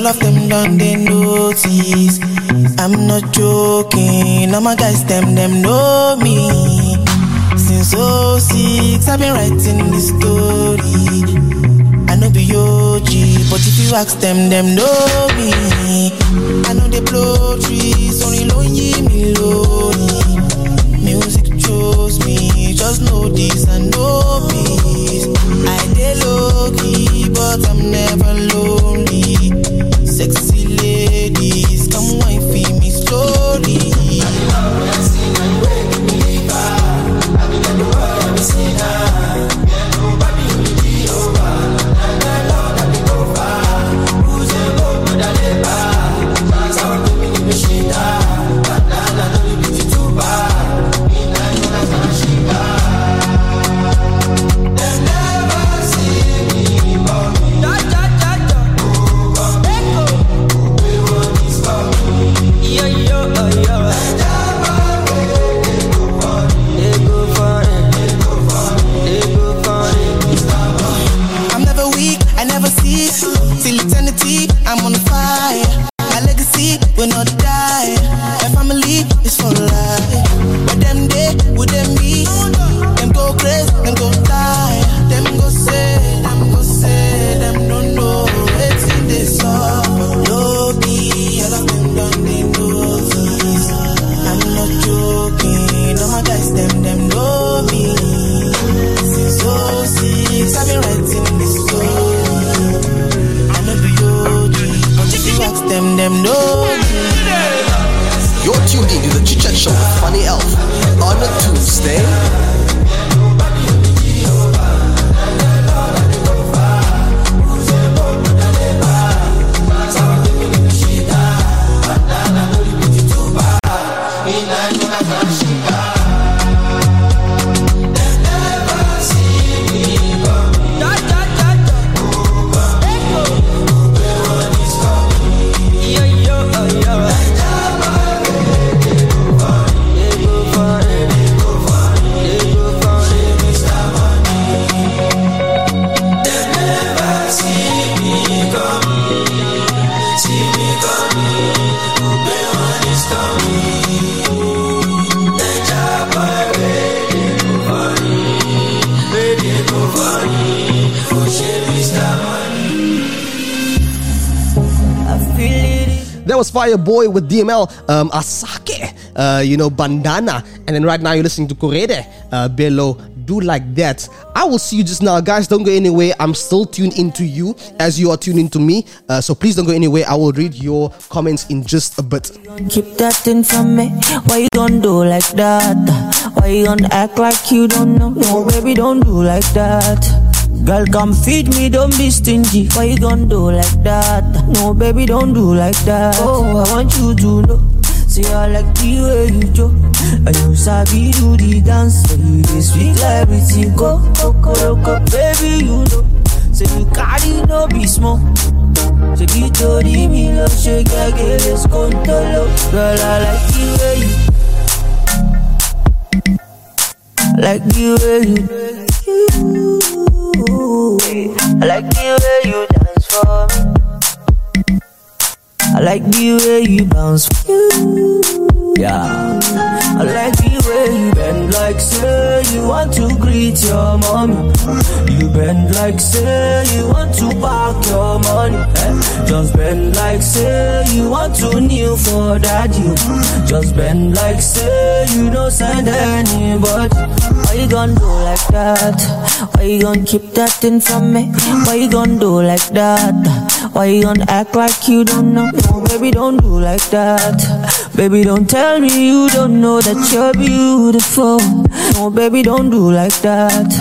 All of them done they. I'm not joking, all my guys them them know me. Since 06, I've been writing this story. Know be OG, but if you ask them, them know me. I know they blow trees, only lonely me lonely. Music chose me, just know this and know peace. I dey low key, but I'm never lonely. Sexy ladies, come wine for me slowly. Fireboy with DML, um, Asake, uh, you know, Bandana. And then right now you're listening to Korede, uh, Bello, Do Like That. I will see you just now. Guys, don't go anywhere. I'm still tuned into you as you are tuned into me. Uh, so please don't go anywhere. I will read your comments in just a bit. Keep that thing from me. Why you gon' do like that? Why you gon' act like you don't know? No, baby, don't do like that. Girl, come feed me, don't be stingy. Why you gon' do like that? No, baby, don't do like that. Oh, I want you to know. See, I like the way you do. And you sabi do the dance. So you dey sweet like everything. Go, oh, go, oh, go, oh, go, baby, you know. Say you carry no be small. Say you told me love, shake, I get this control. Girl, I like the way you. Like the way you. I like the way you dance for me. I like the way you bounce. Yeah. I like the way you bend like say you want to greet your mommy. You bend like say you want to park your money. Just bend like say you want to kneel for daddy. Just bend like say you don't send anybody. Why you gonna do like that? Why you gonna keep that thing from me? Why you gonna do like that? Why you gonna act like you don't know? No, baby, don't do like that. Baby, don't tell me you don't know that you're beautiful. No, baby, don't do like that.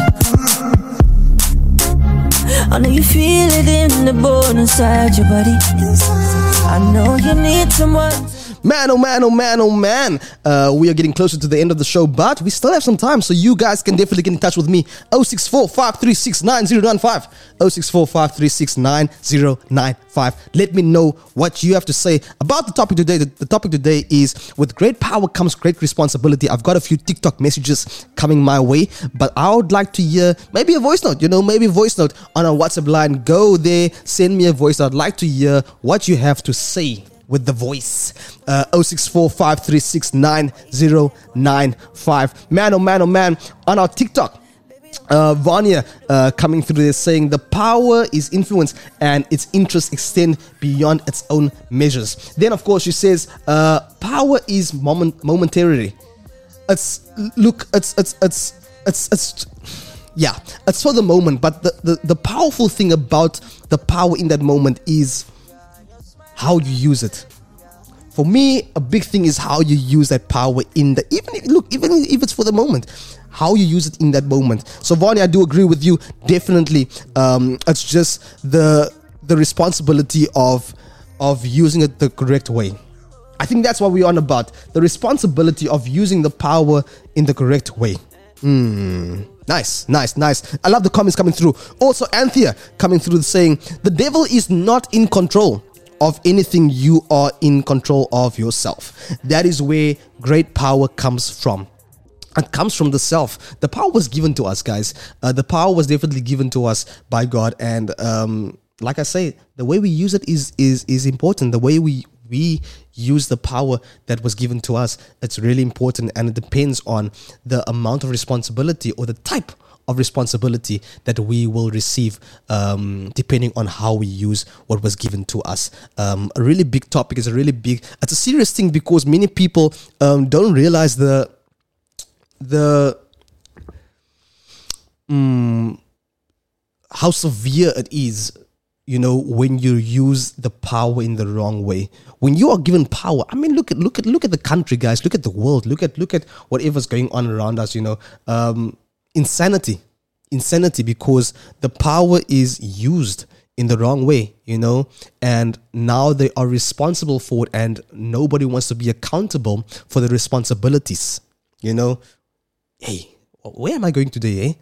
I know you feel it in the bone inside your body. I know you need someone. Man, oh man, oh man, oh man. Uh, we are getting closer to the end of the show, but we still have some time, so you guys can definitely get in touch with me. 064 536 9095. 064 536 9095. Let me know what you have to say about the topic today. The, the topic today is with great power comes great responsibility. I've got a few TikTok messages coming my way, but I would like to hear maybe a voice note, you know, maybe a voice note on our WhatsApp line. Go there, send me a voice. I'd like to hear what you have to say with the voice. Uh, 064 536 9095. Man, oh man, oh man. On our TikTok, uh, Vanya uh, coming through there saying the power is influence and its interests extend beyond its own measures. Then, of course, she says uh, power is moment momentarily. It's look, it's it's it's it's it's yeah, it's for the moment. But the, the the powerful thing about the power in that moment is how you use it. For me, a big thing is how you use that power in the even if, look even if it's for the moment, how you use it in that moment. So, Vonnie, I do agree with you. Definitely, um, it's just the the responsibility of of using it the correct way. I think that's what we're on about the responsibility of using the power in the correct way. Hmm. Nice, nice, nice. I love the comments coming through. Also, Anthea coming through saying, The devil is not in control of anything, you are in control of yourself. That is where great power comes from. It comes from the self. The power was given to us, guys. Uh, the power was definitely given to us by God, and um, like I say, the way we use it is is is important. The way we we use the power that was given to us, it's really important, and it depends on the amount of responsibility or the type of responsibility that we will receive um, depending on how we use what was given to us. Um, a really big topic is a really big, it's a serious thing because many people um, don't realize the, the, mm, how severe it is you know when you use the power in the wrong way. When you are given power i mean look at look at look at the country guys. Look at the world. Look at look at whatever's going on around us you know. Um insanity. Insanity because the power is used in the wrong way you know? And now they are responsible for it and nobody wants to be accountable for the responsibilities you know? Hey where am i going today eh?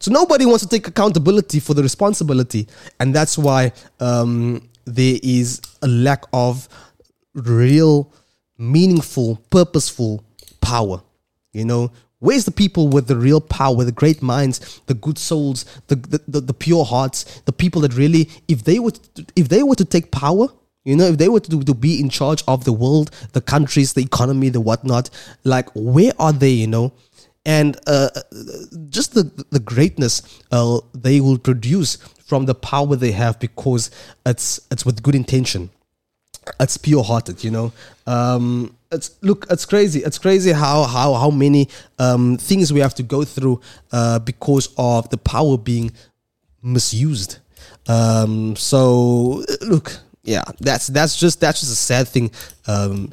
So nobody wants to take accountability for the responsibility, and that's why um, there is a lack of real, meaningful, purposeful power. You know, where's the people with the real power, the great minds, the good souls, the the, the, the pure hearts, the people that really, if they were to, if they were to take power, you know, if they were to, to be in charge of the world, the countries, the economy, the whatnot, like where are they? You know and uh, just the the greatness uh, they will produce from the power they have because it's it's with good intention it's pure hearted you know um, it's look it's crazy. It's crazy how how how many um, things we have to go through uh, because of the power being misused. Um, so look yeah that's that's just that's just a sad thing um,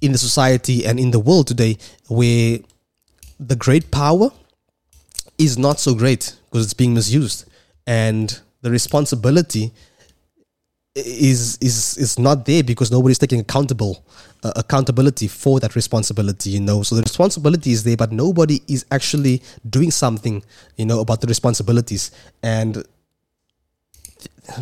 in the society and in the world today where the great power is not so great because it's being misused and the responsibility is is is not there because nobody's taking accountable uh, accountability for that responsibility you know? So the responsibility is there but nobody is actually doing something you know about the responsibilities. And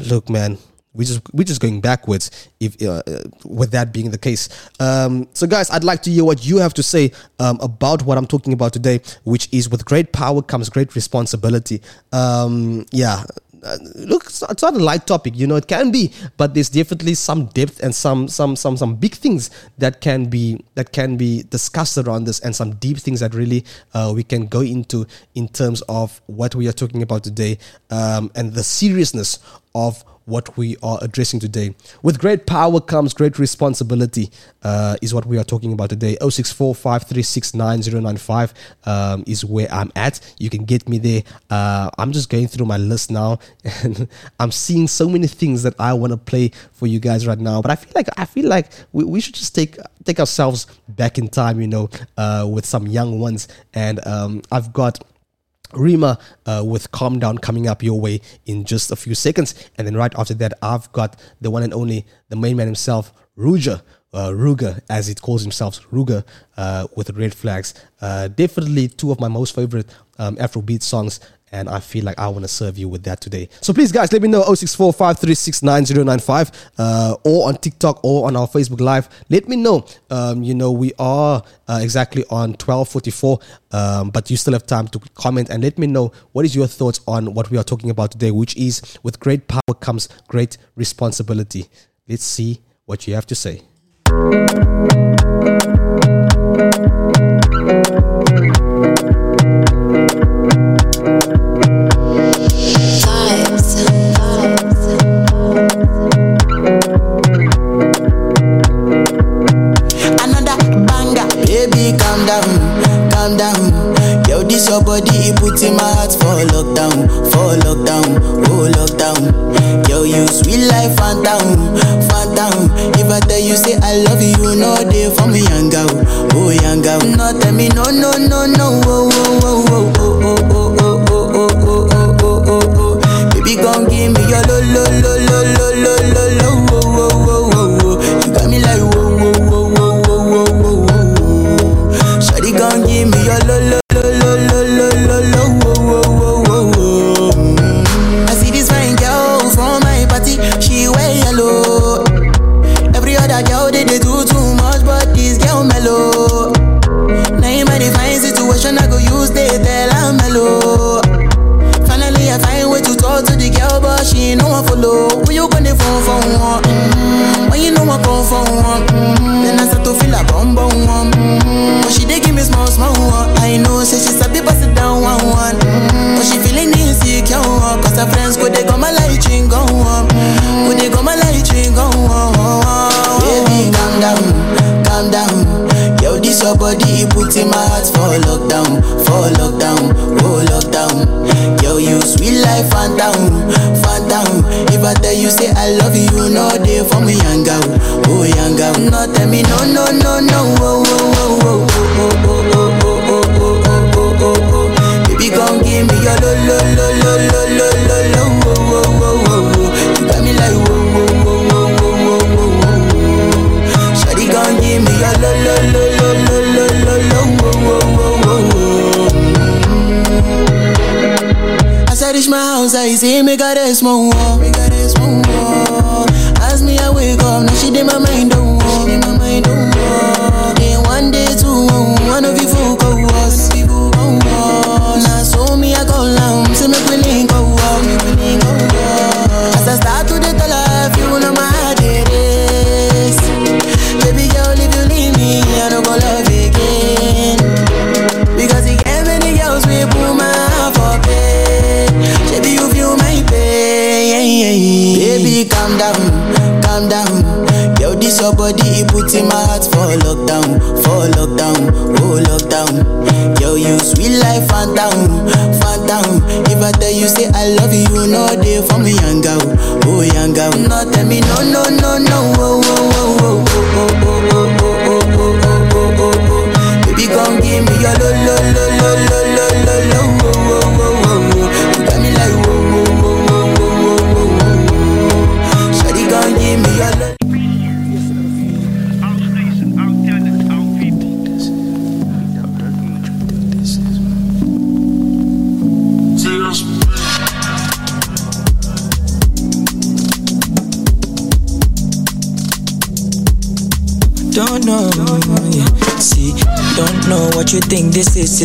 look man we just we're just going backwards if uh, with that being the case. Um, so guys i'd like to hear what you have to say um, about what i'm talking about today which is with great power comes great responsibility. Um, yeah uh, look it's not, it's not a light topic you know it can be but there's definitely some depth and some some some some big things that can be that can be discussed around this and some deep things that really uh, we can go into in terms of what we are talking about today um, and the seriousness of what we are addressing today. With great power comes great responsibility, uh, is what we are talking about today. 064 um, is where I'm at. You can get me there. Uh, I'm just going through my list now, and I'm seeing so many things that I want to play for you guys right now. But I feel like I feel like we, we should just take take ourselves back in time, you know, uh, with some young ones. And um, I've got Rema uh, with Calm Down coming up your way in just a few seconds. And then right after that, I've got the one and only, the main man himself, Ruger. Uh, as it calls himself, Ruger uh, with red flags. Uh, definitely two of my most favorite um, Afrobeat songs and I feel like I want to serve you with that today. So please, guys, let me know 064 uh, or on TikTok or on our Facebook Live. Let me know. Um, you know, we are uh, exactly on 1244, um, but you still have time to comment and let me know what is your thoughts on what we are talking about today, which is with great power comes great responsibility. Let's see what you have to say.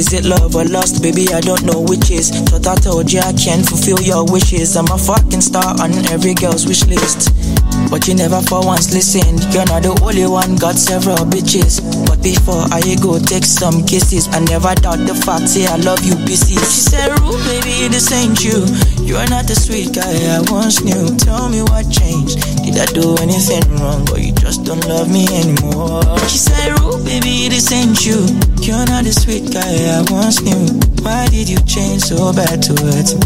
Is it love or lust, baby? I don't know which is. Thought I told you I can fulfill your wishes. I'm a fucking star on every girl's wish list. But you never for once listened. You're not the only one, got several bitches. But before I go take some kisses, I never doubt the fact, say I love you baby. She said, Rule, baby, this ain't you. You're not the sweet guy I once knew. Tell me what changed. Did I do anything wrong? Or you just don't love me anymore? She said, Rule, baby, this ain't you. You're not the sweet guy I once knew. Why did you change so bad towards me?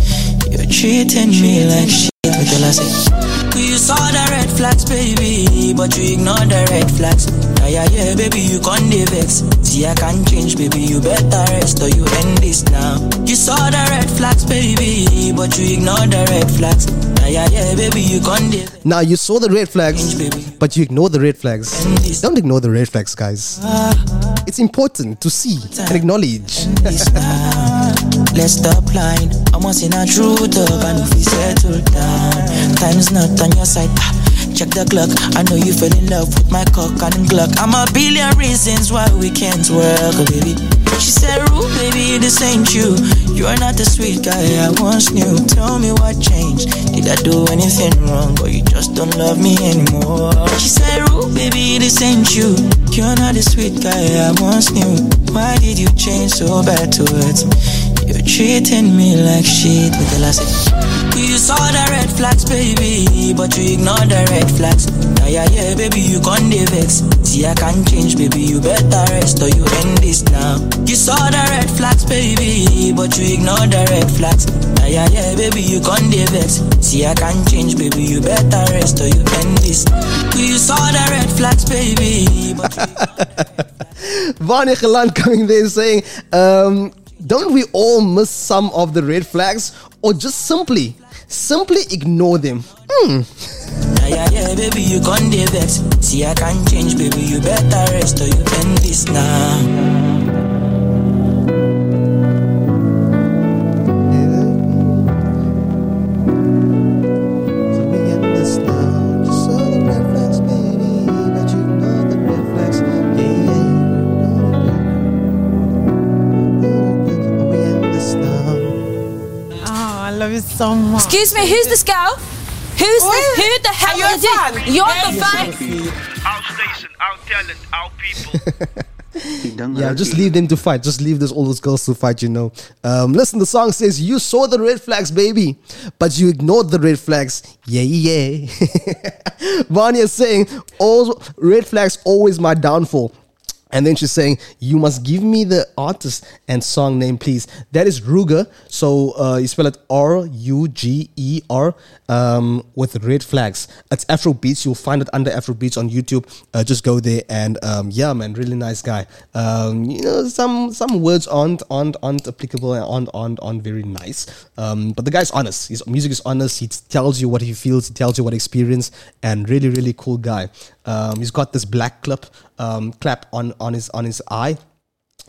You're treating me like shit. With your say? You saw the red flags, baby, but you ignore the red flags. Yeah, yeah, yeah, baby, you can't vex. See, I can't change, baby, you better rest or you end this now. You saw the red flags, baby, but you ignore the red flags. Yeah, yeah, yeah, baby, you can't. Now you saw the red flags, but you ignore the red flags. Don't ignore the red flags, guys. Ah. It's important to see and acknowledge. Let's stop lying. I'm once in a true dog, and if we settle down, time's not on your side. Check the clock. I know you fell in love with my cock and Glock. I'm a billion reasons why we can't work, baby. She said, Rue, baby, this ain't you. You're not the sweet guy I once knew. Tell me what changed. Did I do anything wrong, or you just don't love me anymore? She said, Rue, baby, this ain't you. You're not the sweet guy I once knew. Why did you change so bad towards me? You're treating me like shit with the last. You saw the red flags, baby, but you ignored the red flags. Yeah, yeah, yeah, baby, you can't vex. See, I can't change, baby, you better rest or you end this now. You saw the red flags, baby, but you ignore the red flags. Yeah, yeah, yeah, baby, you can't vex. See, I can't change, baby, you better rest or you end this. You saw the red flags, baby, but Vanya Galan coming there saying, um, don't we all miss some of the red flags or just simply, simply ignore them? Hmm. Yeah, yeah, yeah, baby, you can't. See, I can't change, baby, you better rest or you end this now. So much. Excuse me, who's this girl? Who's this? Who the hell Are you is a this? fan? You're Yeah, the you fan. Our station, our talent, our people. Yeah, just leave them to fight. Just leave this all those girls to fight, you know. Um, listen, the song says you saw the red flags, baby, but you ignored the red flags. Yeah, yeah. Vanya is saying all red flags always my downfall. And then she's saying, You must give me the artist and song name, please. That is Ruger. So uh, you spell it R U G E R um, with red flags. It's Afro Beats. You'll find it under Afro Beats on YouTube. Uh, just go there and um, yeah, man, really nice guy. Um, you know, some some words aren't aren't, aren't applicable and aren't, aren't aren't very nice. Um, but the guy's honest. His music is honest. He tells you what he feels. He tells you what experience. And really, really cool guy. Um, he's got this black clip um, clap on on his on his eye.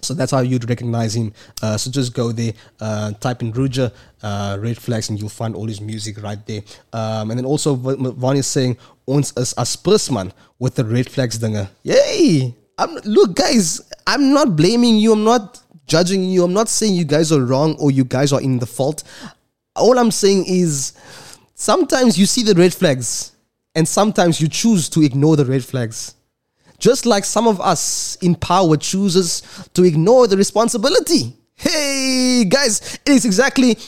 So that's how you'd recognize him. Uh, so just go there, uh, type in Ruger, uh, Red Flags, and you'll find all his music right there. Um, and then also, Vanya is saying, ons is as with the Red Flags dinger. Yay! I'm, look, guys, I'm not blaming you. I'm not judging you. I'm not saying you guys are wrong or you guys are in the fault. All I'm saying is sometimes you see the red flags and sometimes you choose to ignore the red flags. Just like some of us in power chooses to ignore the responsibility. Hey guys, it is exactly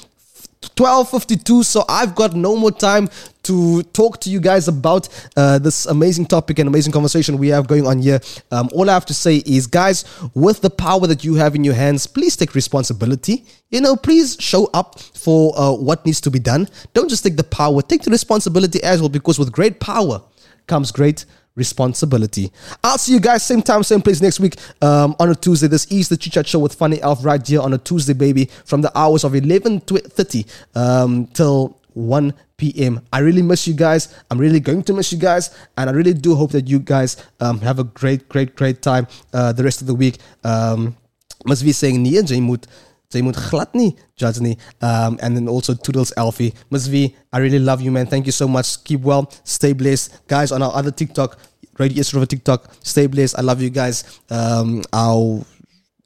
1252 so i've got no more time to talk to you guys about uh, this amazing topic and amazing conversation we have going on here. Um, all i have to say is guys with the power that you have in your hands please take responsibility. You know please show up for uh, what needs to be done. Don't just take the power. Take the responsibility as well because with great power comes great responsibility. I'll see you guys same time, same place next week um, on a Tuesday. This is the Chit Chat Show with Funny Alf right here on a Tuesday, baby, from the hours of 11.30 um, till 1 p.m. I really miss you guys. I'm really going to miss you guys. And I really do hope that you guys um, have a great, great, great time uh, the rest of the week. Um, must be saying, nee, jy Jy moet glad nie judge. Um, and then also Toodles Alfie. V, I really love you, man. Thank you so much. Keep well. Stay blessed. Guys, on our other TikTok, Radio East River TikTok, stay blessed. I love you guys. Um, our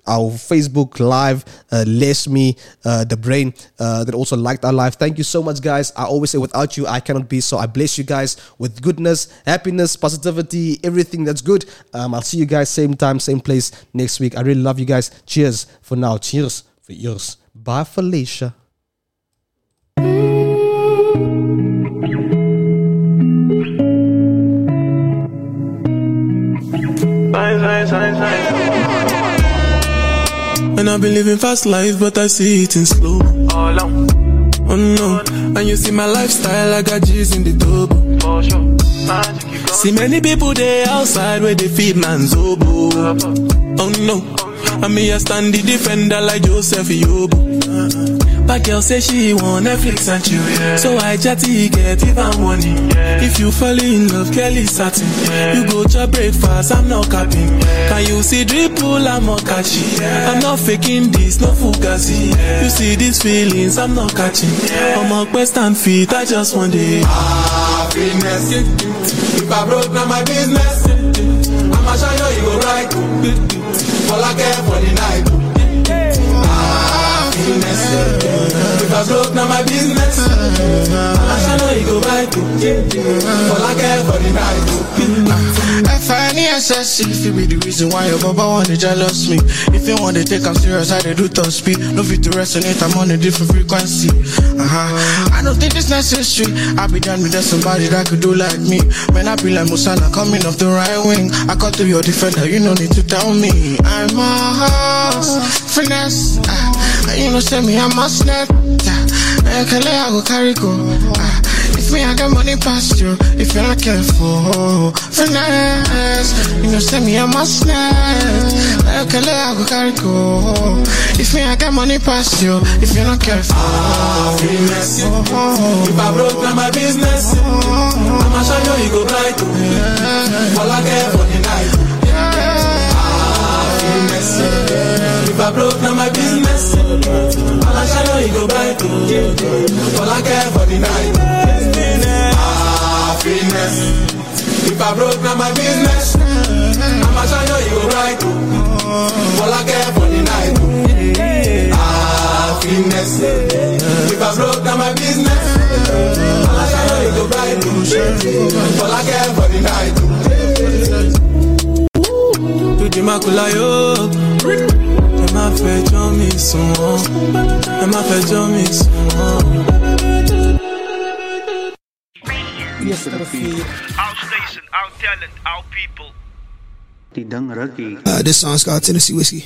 our Facebook live, uh, Les Me, uh, The Brain, uh, that also liked our live. Thank you so much, guys. I always say, without you, I cannot be. So I bless you guys with goodness, happiness, positivity, everything that's good. Um, I'll see you guys same time, same place next week. I really love you guys. Cheers for now. Cheers for yours. Bye, Felicia. And I've been living fast life, but I see it in slow. Oh no, and you see my lifestyle, I got G's in the double. See many people there outside where they feed man's oboe. Oh no, I me a stand the defender like Joseph Yobo. But girl say she want Netflix and chill, yeah. So I chatty get even money. If you fall in love, Kelly satin. You go to breakfast, I'm not capping. Can you see dripple, I'm not catching. I'm not faking this, no fugazi. You see these feelings, I'm not catching. I'm a quest and feet, I just want it. Happiness. If I broke, now my business. I'ma show you, you go right. All I care for the night. Happiness. If I broke, now my business. I'ma show you, you go right. All I care for the night. F-I-N-E-S-S If it be the reason why your baba wanna jealous me. If you want to take I'm serious, I dey do top speed No fit to resonate, I'm on a different frequency. Uh-huh. I don't think it's necessary. I be done with that somebody that could do like me. Man, I be like Musana coming off the right wing. I cut through your defender, you no need to tell me. I'm a house, finesse. Uh, You know, say me, I'm a snap uh, Kele, I go carry go uh, If me, I got money past you If you're not careful Finesse You know, say me, a snap Kele, I go carry go If me, I got money past you If you're not careful Happiness. If I broke, down my business. I'ma show you, you go bright. All I care for the night. If I broke, now my business. I'ma show you, you go bright. All I care for the night. Happiness. If I broke, now my business. I'ma show you, you go bright. All I care for the night. Happiness. If I broke down my business, I'll show you go bright. All I care for the night. To the makula yo. Oh. Ẹ má fẹjọ́ mi sùn wọ́n. Ẹ má fẹjọ́ mi sùn wọ́n. Yes, Our station, our talent, our people. Die ding. Uh, this song's called Tennessee Whiskey.